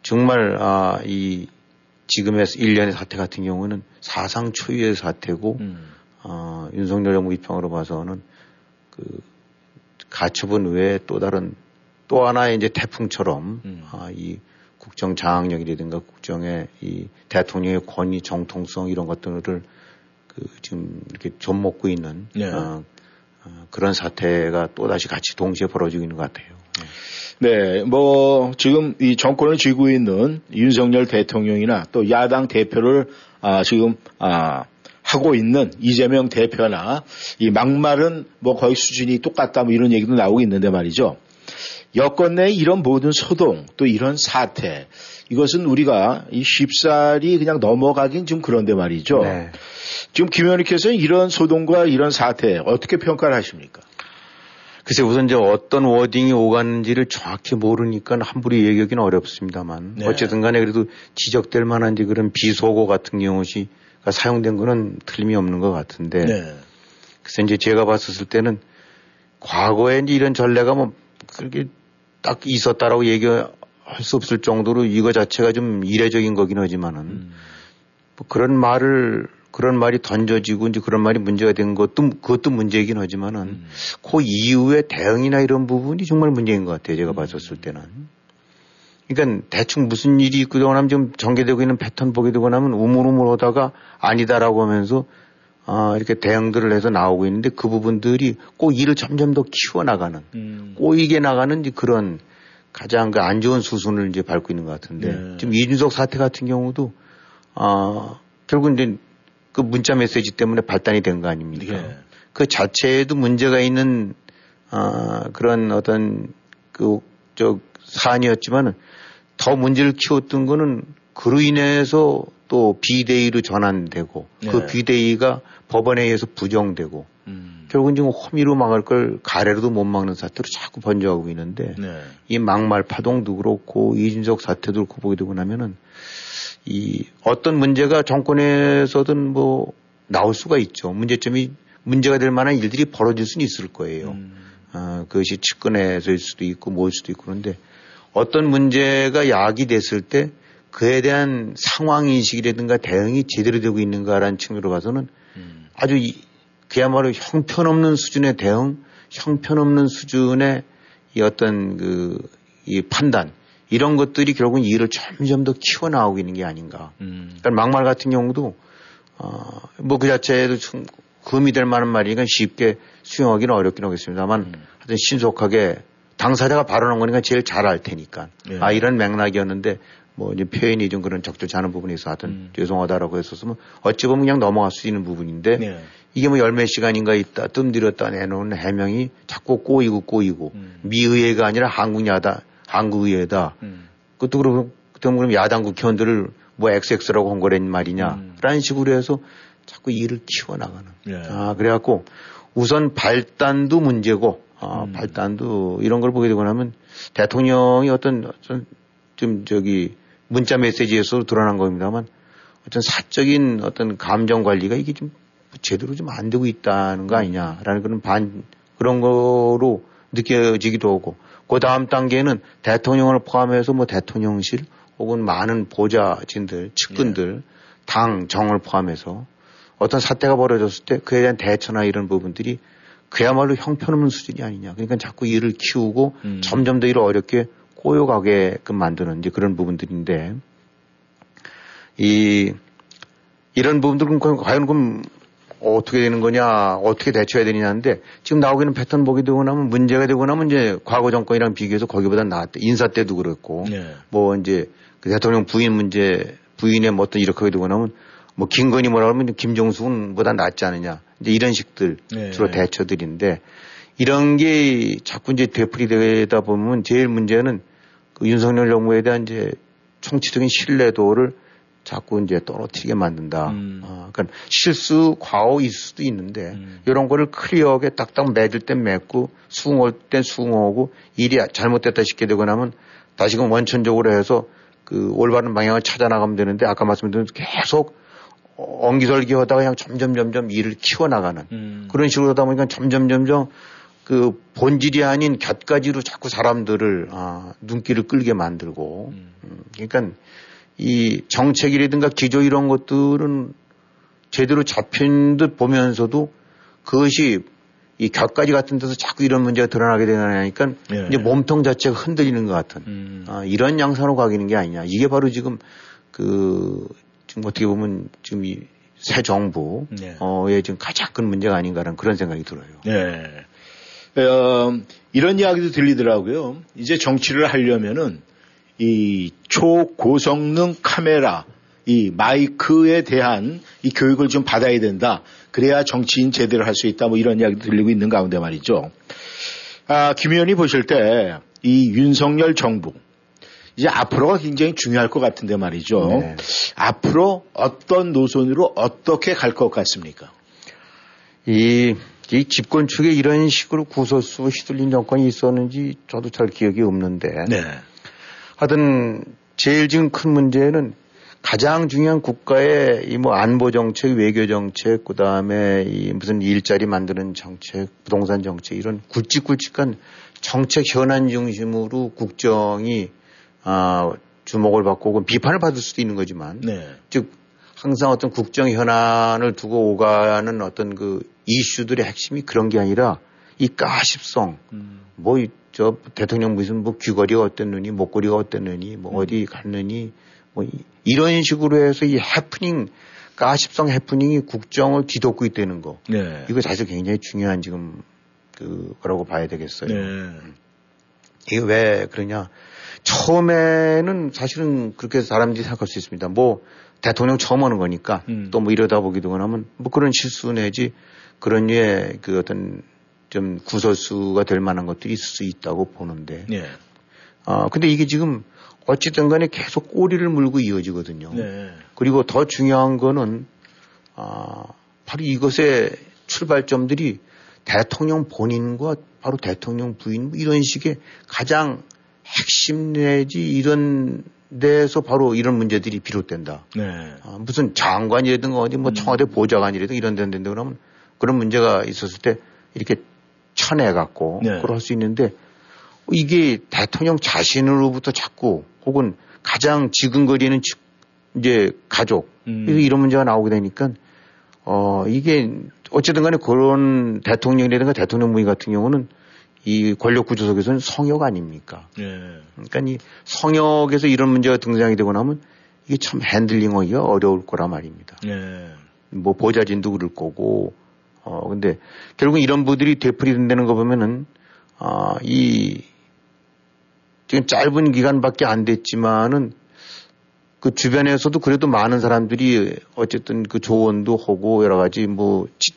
정말 아, 이 지금의 일련의 사태 같은 경우는 사상 초유의 사태고 음. 어, 윤석열 정부 입장으로 봐서는 그 가처분 외에 또 다른 또 하나의 이제 태풍처럼 음. 아, 이 국정 장악력이라든가 국정의 이 대통령의 권위 정통성 이런 것들을 그 지금 이렇게 좀 먹고 있는 네. 어, 어, 그런 사태가 또 다시 같이 동시에 벌어지고 있는 것 같아요. 네. 네, 뭐 지금 이 정권을 쥐고 있는 윤석열 대통령이나 또 야당 대표를 아, 지금 아, 하고 있는 이재명 대표나 이 막말은 뭐 거의 수준이 똑같다 뭐 이런 얘기도 나오고 있는데 말이죠. 여권 내 이런 모든 소동 또 이런 사태 이것은 우리가 이 쉽사리 그냥 넘어가긴 좀 그런데 말이죠. 네. 지금 김 의원님께서는 이런 소동과 이런 사태 어떻게 평가를 하십니까? 글쎄 우선 이제 어떤 워딩이 오갔는지를 정확히 모르니까 함부로 얘기하기는 어렵습니다만 네. 어쨌든 간에 그래도 지적될 만한 이제 그런 비속어 같은 경우 가 사용된 거는 틀림이 없는 것 같은데 네. 그래서 이제 제가 봤었을 때는 과거에 이제 이런 전례가 뭐 그렇게 딱 있었다라고 얘기할 수 없을 정도로 이거 자체가 좀 이례적인 거긴 하지만은 뭐 그런 말을 그런 말이 던져지고 이제 그런 말이 문제가 된 것도 그것도 문제이긴 하지만은 그 이후에 대응이나 이런 부분이 정말 문제인 것 같아요. 제가 봤었을 때는. 그러니까 대충 무슨 일이 있거나 하면 좀 전개되고 있는 패턴 보게 되고 나면 우물우물 하다가 아니다라고 하면서 아, 이렇게 대응들을 해서 나오고 있는데 그 부분들이 꼭 일을 점점 더 키워나가는 음. 꼬이게 나가는 이제 그런 가장 그 안 좋은 수순을 이제 밟고 있는 것 같은데 네. 지금 이준석 사태 같은 경우도 아, 결국 이제 그 문자 메시지 때문에 발단이 된 거 아닙니까? 예. 그 자체에도 문제가 있는 아, 그런 어떤 그 저 사안이었지만은 더 문제를 키웠던 거는 그로 인해서 또 비대위로 전환되고 그 네. 비대위가 법원에 의해서 부정되고 결국은 지금 혐의로 막을 걸 가래로도 못 막는 사태로 자꾸 번져가고 있는데 네. 이 막말 파동도 그렇고 이준석 사태도 그렇고 보게 되고 나면은 이 어떤 문제가 정권에서든 뭐 나올 수가 있죠. 문제점이 문제가 될 만한 일들이 벌어질 수는 있을 거예요. 아, 그것이 측근에서일 수도 있고 뭐일 수도 있고 그런데 어떤 문제가 야기 됐을 때 그에 대한 상황 인식이라든가 대응이 제대로 되고 있는가라는 측면으로 봐서는 아주 이, 그야말로 형편없는 수준의 대응, 형편없는 수준의 이 어떤 그 이 판단 이런 것들이 결국은 이 일을 점점 더 키워 나오고 있는 게 아닌가. 그러니까 막말 같은 경우도 어, 뭐 그 자체에도 좀 금이 될 만한 말이니까 쉽게 수용하기는 어렵긴 하겠습니다만 하여튼 신속하게 당사자가 발언한 거니까 제일 잘 알 테니까. 예. 아 이런 맥락이었는데 뭐 이제 표현이 좀 그런 적절치 않은 있어 하여튼 죄송하다라고 했었으면 어찌 보면 그냥 넘어갈 수 있는 부분인데 네. 이게 뭐 열몇 시간인가 있다 뜸들였다 내놓은 해명이 자꾸 꼬이고 꼬이고 미의회가 아니라 한국야다 한국의회다. 그것도 그러면 그럼 그럼 야당 국회의원들을 뭐 XX라고 한 거란 말이냐 라는 식으로 해서 자꾸 일을 키워나가는. 예. 아 그래갖고 우선 발단도 문제고 아, 음. 발단도 이런 걸 보게 되고 나면 대통령이 어떤 좀 저기 문자 메시지에서 드러난 겁니다만 어떤 사적인 어떤 감정 관리가 이게 좀 제대로 좀 안 되고 있다는 거 아니냐라는 그런 반 그런 거로 느껴지기도 하고 그 다음 단계는 대통령을 포함해서 뭐 대통령실 혹은 많은 보좌진들 측근들 당 정을 포함해서 어떤 사태가 벌어졌을 때 그에 대한 대처나 이런 부분들이 그야말로 형편없는 수준이 아니냐. 그러니까 자꾸 일을 키우고 점점 더 일을 어렵게 꼬여가게끔 만드는 이제 그런 부분들인데 이 이런 부분들은 과연 그럼 어떻게 되는 거냐, 어떻게 대처해야 되느냐인데 지금 나오고 있는 패턴 보게 되고 나면 문제가 되고 나면 이제 과거 정권이랑 비교해서 거기보다 나았다. 인사 때도 그렇고 네. 뭐 이제 그 대통령 부인 문제 부인의 뭐 어떤 이렇게 되고 나면 뭐 김건희 뭐라 그러면 김종숙은 보다 낫지 않느냐. 이런 식들 네. 주로 대처들인데 이런 게 자꾸 이제 되풀이 되다 보면 제일 문제는 그 윤석열 정부에 대한 이제 총체적인 신뢰도를 자꾸 이제 떨어뜨리게 만든다. 어, 그러니까 실수, 과오 있을 수도 있는데 이런 거를 클리어하게 딱딱 맺을 땐 맺고 수긍할 땐 수긍하고 일이 잘못됐다 싶게 되고 나면 다시금 원천적으로 해서 그 올바른 방향을 찾아 나가면 되는데 아까 말씀드린 계속 엉기설기 하다가 그냥 점점 점점 일을 키워나가는 그런 식으로 하다 보니까 점점 점점 그 본질이 아닌 곁가지로 자꾸 사람들을 아, 눈길을 끌게 만들고. 음, 그러니까 이 정책이라든가 기조 이런 것들은 제대로 잡힌 듯 보면서도 그것이 이 곁가지 같은 데서 자꾸 이런 문제가 드러나게 되니까 예. 이제 몸통 자체가 흔들리는 것 같은. 아, 이런 양상으로 가기는 게 아니냐. 이게 바로 지금 그 지금 어떻게 보면 지금 이 새 정부의 네. 지금 가장 큰 문제가 아닌가라는 그런 생각이 들어요. 네. 어, 이런 이야기도 들리더라고요. 이제 정치를 하려면은 이 초고성능 카메라, 이 마이크에 대한 이 교육을 좀 받아야 된다. 그래야 정치인 제대로 할 수 있다. 뭐 이런 이야기도 들리고 있는 가운데 말이죠. 아, 김 의원이 보실 때 이 윤석열 정부 이제 앞으로가 굉장히 중요할 것 같은데 말이죠. 네. 앞으로 어떤 노선으로 어떻게 갈 것 같습니까? 이, 이 집권 측에 이런 식으로 구설수 휘둘린 정권이 있었는지 저도 잘 기억이 없는데. 네. 하여튼 제일 지금 큰 문제는 가장 중요한 국가의 이 뭐 안보 정책, 외교 정책, 그 다음에 이 무슨 일자리 만드는 정책, 부동산 정책 이런 굵직굵직한 정책 현안 중심으로 국정이 아 주목을 받고 혹은 비판을 받을 수도 있는 거지만 네. 즉 항상 어떤 국정 현안을 두고 오가는 어떤 그 이슈들의 핵심이 그런 게 아니라 이 가십성 뭐저 대통령 무슨 뭐 귀걸이가 어땠느니 목걸이가 어땠느니 뭐 어디 갔느니 뭐 이- 이런 식으로 해서 이 해프닝 가십성 해프닝이 국정을 뒤덮고 있다는 거 네. 이거 사실 굉장히 중요한 지금 그 거라고 봐야 되겠어요. 네. 이게 왜 그러냐. 처음에는 사실은 그렇게 사람들이 생각할 수 있습니다. 뭐 대통령 처음 하는 거니까 음. 또뭐 이러다 보기도 하면 뭐 그런 실수 내지 그런 류의 그 어떤 좀 구설수가 될 만한 것들이 있을 수 있다고 보는데. 네. 아, 근데 이게 지금 어찌든 간에 계속 꼬리를 물고 이어지거든요. 네. 그리고 더 중요한 거는 아, 바로 이것의 출발점들이 대통령 본인과 바로 대통령 부인 뭐 이런 식의 가장 핵심 내지 이런 데서 바로 이런 문제들이 비롯된다. 네. 아, 무슨 장관이라든가 어디 뭐 청와대 보좌관이라든가 이런 데인데 그러면 그런 문제가 있었을 때 이렇게 쳐내 갖고 네. 그걸 할 수 있는데 이게 대통령 자신으로부터 자꾸 혹은 가장 지근거리는 측- 이제 가족 음. 이런 문제가 나오게 되니까 어 이게 어쨌든 간에 그런 대통령이라든가 대통령 부인 같은 경우는 이 권력 구조 속에서는 성역 아닙니까? 네. 그러니까 이 성역에서 이런 문제가 등장이 되고 나면 이게 참 핸들링하기가 어려울 거란 말입니다. 네. 뭐 보좌진도 그럴 거고 어 근데 결국 이런 부들이 되풀이 된다는 거 보면은 아이 지금 짧은 기간밖에 안 됐지만은 그 주변에서도 그래도 많은 사람들이 어쨌든 그 조언도 하고 여러 가지 뭐 지-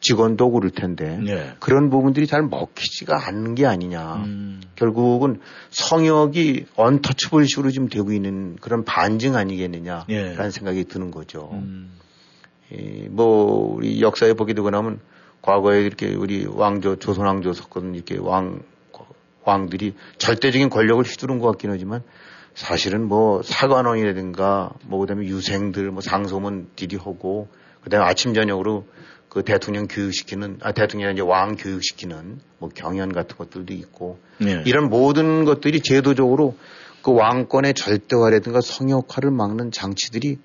직원도 그럴 텐데 네. 그런 부분들이 잘 먹히지가 않는 게 아니냐. 음. 결국은 성역이 언터처블식으로 지금 되고 있는 그런 반증 아니겠느냐라는 예. 생각이 드는 거죠. 음. 이, 뭐 우리 역사에 보게 되고 나면 과거에 이렇게 우리 왕조 조선 왕조 섰거든 이렇게 왕 왕들이 절대적인 권력을 휘두른 것 같긴 하지만 사실은 뭐 사관원이라든가 뭐 그다음에 유생들 뭐 상소문들이 하고 그다음에 아침 저녁으로 그 대통령 교육시키는 아 대통령 이제 왕 교육시키는 뭐 경연 같은 것들도 있고 네. 이런 모든 것들이 제도적으로 그 왕권의 절대화라든가 성역화를 막는 장치들이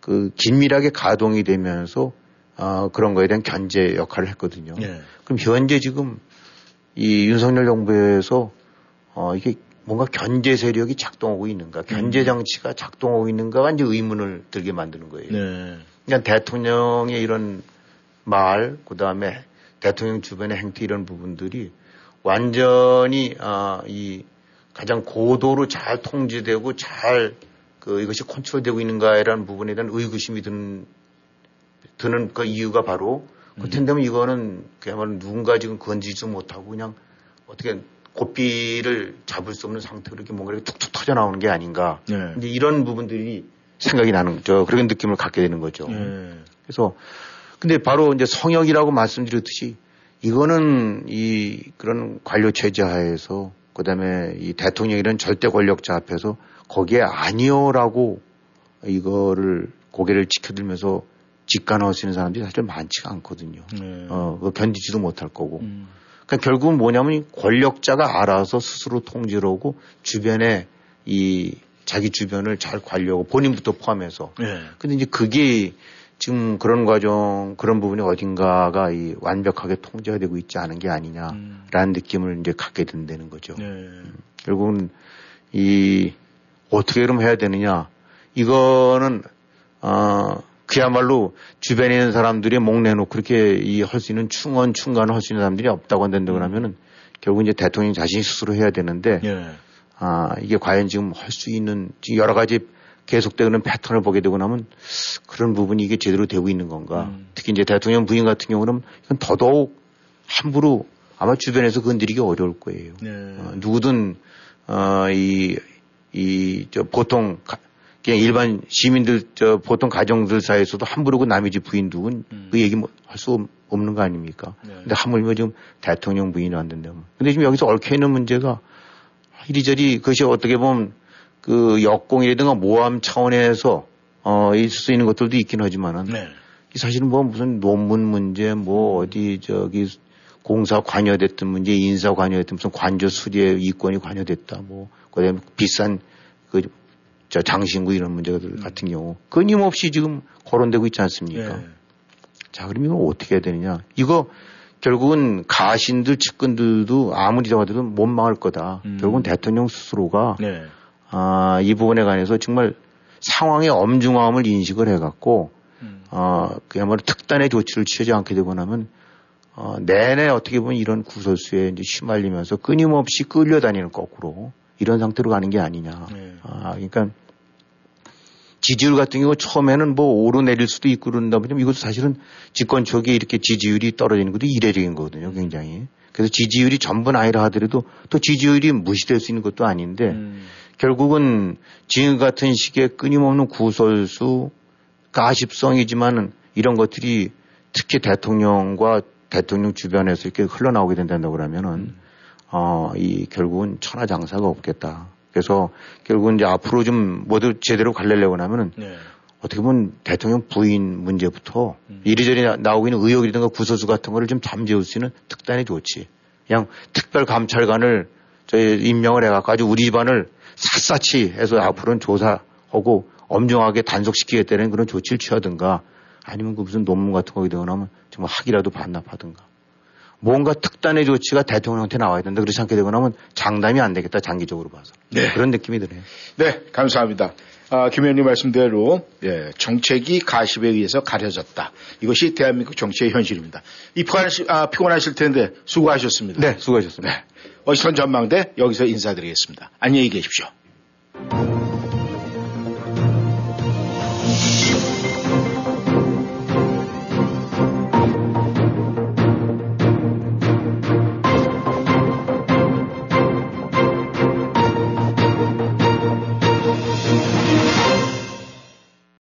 그 긴밀하게 가동이 되면서 아 그런 거에 대한 견제 역할을 했거든요. 네. 그럼 현재 지금 이 윤석열 정부에서 어 이게 뭔가 견제 세력이 작동하고 있는가, 견제 장치가 작동하고 있는가가 이제 의문을 들게 만드는 거예요. 네. 그러니까 대통령의 이런 말, 그 다음에 대통령 주변의 행태 이런 부분들이 완전히 아, 이 가장 고도로 잘 통제되고 잘 그 이것이 컨트롤되고 있는가라는 부분에 대한 의구심이 드는 드는 그 이유가 바로 그렇다면 이거는 그야말로 누군가 지금 건지지 못하고 그냥 어떻게 고삐를 잡을 수 없는 상태로 이렇게 뭔가 이렇게 툭툭 터져 나오는 게 아닌가. 네. 이제 이런 부분들이 생각이 나는 저 그런 느낌을 갖게 되는 거죠. 네. 그래서 근데 바로 이제 성역이라고 말씀드렸듯이 이거는 이 그런 관료 체제 하에서 그다음에 이 대통령이라는 절대 권력자 앞에서 거기에 아니요라고 이거를 고개를 지켜들면서 직관하시는 사람들이 사실 많지가 않거든요. 네. 어, 그거 견디지도 못할 거고. 음. 그러니까 결국은 뭐냐면 이 권력자가 알아서 스스로 통제를 하고 주변에 이 자기 주변을 잘 관리하고 본인부터 포함해서. 네. 근데 이제 그게 지금 그런 과정, 그런 부분이 어딘가가 이 완벽하게 통제가 되고 있지 않은 게 아니냐라는 느낌을 이제 갖게 된다는 거죠. 네. 결국은 이 어떻게 그럼 해야 되느냐. 이거는 어 그야말로 주변에 있는 사람들이 목 내놓고 그렇게 이 할 수 있는 충원 충간을 할 수 있는 사람들이 없다고 한다고 그러면은 결국 이제 대통령 자신이 스스로 해야 되는데 예. 아 이게 과연 지금 할 수 있는 지금 여러 가지 계속되는 패턴을 보게 되고 나면 그런 부분이 이게 제대로 되고 있는 건가. 특히 이제 대통령 부인 같은 경우는 이건 더더욱 함부로 아마 주변에서 건드리기 어려울 거예요. 네. 어, 누구든 어, 이 이 저 보통 가, 그냥 일반 시민들 저 보통 가정들 사이에서도 함부로 그 남의 집 부인 두은 음. 그 얘기 뭐 할 수 없는 거 아닙니까? 네. 근데 하물며 지금 대통령 부인이 왔는데 뭐. 근데 지금 여기서 얽혀 있는 문제가 이리저리 그것이 어떻게 보면 그 역공이라든가 모함 차원에서 어 있을 수 있는 것들도 있긴 하지만은 네. 이 사실은 뭐 무슨 논문 문제 뭐 어디 저기 공사 관여됐던 문제 인사 관여됐던 무슨 관저 수리에 이권이 관여됐다 뭐 그다음에 비싼 그 저 장신구 이런 문제들 같은 경우 끊임없이 지금 거론되고 있지 않습니까? 네. 자 그럼 이거 어떻게 해야 되느냐? 이거 결국은 가신들 측근들도 아무리 잡아도 못 막을 거다. 음. 결국은 대통령 스스로가 네. 아, 이 부분에 관해서 정말 상황의 엄중함을 인식을 해갖고, 음. 어, 그야말로 특단의 조치를 취하지 않게 되고 나면, 어, 내내 어떻게 보면 이런 구설수에 이제 휘말리면서 끊임없이 끌려다니는 거꾸로 이런 상태로 가는 게 아니냐. 네. 아, 그러니까 지지율 같은 경우 처음에는 뭐 오르내릴 수도 있고 그런다 보면 이것도 사실은 집권 초기에 이렇게 지지율이 떨어지는 것도 이례적인 거거든요, 굉장히. 그래서 지지율이 전부 아니라 하더라도 또 지지율이 무시될 수 있는 것도 아닌데 음. 결국은 지금 같은 시기에 끊임없는 구설수, 가십성이지만은 이런 것들이 특히 대통령과 대통령 주변에서 이렇게 흘러나오게 된다고 그러면은 어, 이 결국은 천하장사가 없겠다. 그래서 결국은 이제 앞으로 좀 모두 제대로 갈래려고 하면은 네. 어떻게 보면 대통령 부인 문제부터 이리저리 나- 나오고 있는 의혹이라든가 구설수 같은 거를 좀 잠재울 수 있는 특단의 조치. 그냥 특별 감찰관을 저희 임명을 해갖고 아주 우리 집안을 샅샅이 해서 앞으로는 조사하고 엄중하게 단속시키겠다는 그런 조치를 취하든가 아니면 그 무슨 논문 같은 거 되거나 하면 정말 학이라도 반납하든가. 뭔가 특단의 조치가 대통령한테 나와야 된다. 그렇지 않게 되거나 하면 장담이 안 되겠다. 장기적으로 봐서. 네. 그런 느낌이 드네요. 네, 감사합니다. 아, 김 의원님 말씀대로 예, 정책이 가십에 의해서 가려졌다. 이것이 대한민국 정치의 현실입니다. 이 피곤하실, 아, 피곤하실 텐데 수고하셨습니다. 네, 수고하셨습니다. 네. 어시선 전망대 여기서 인사드리겠습니다. 안녕히 계십시오.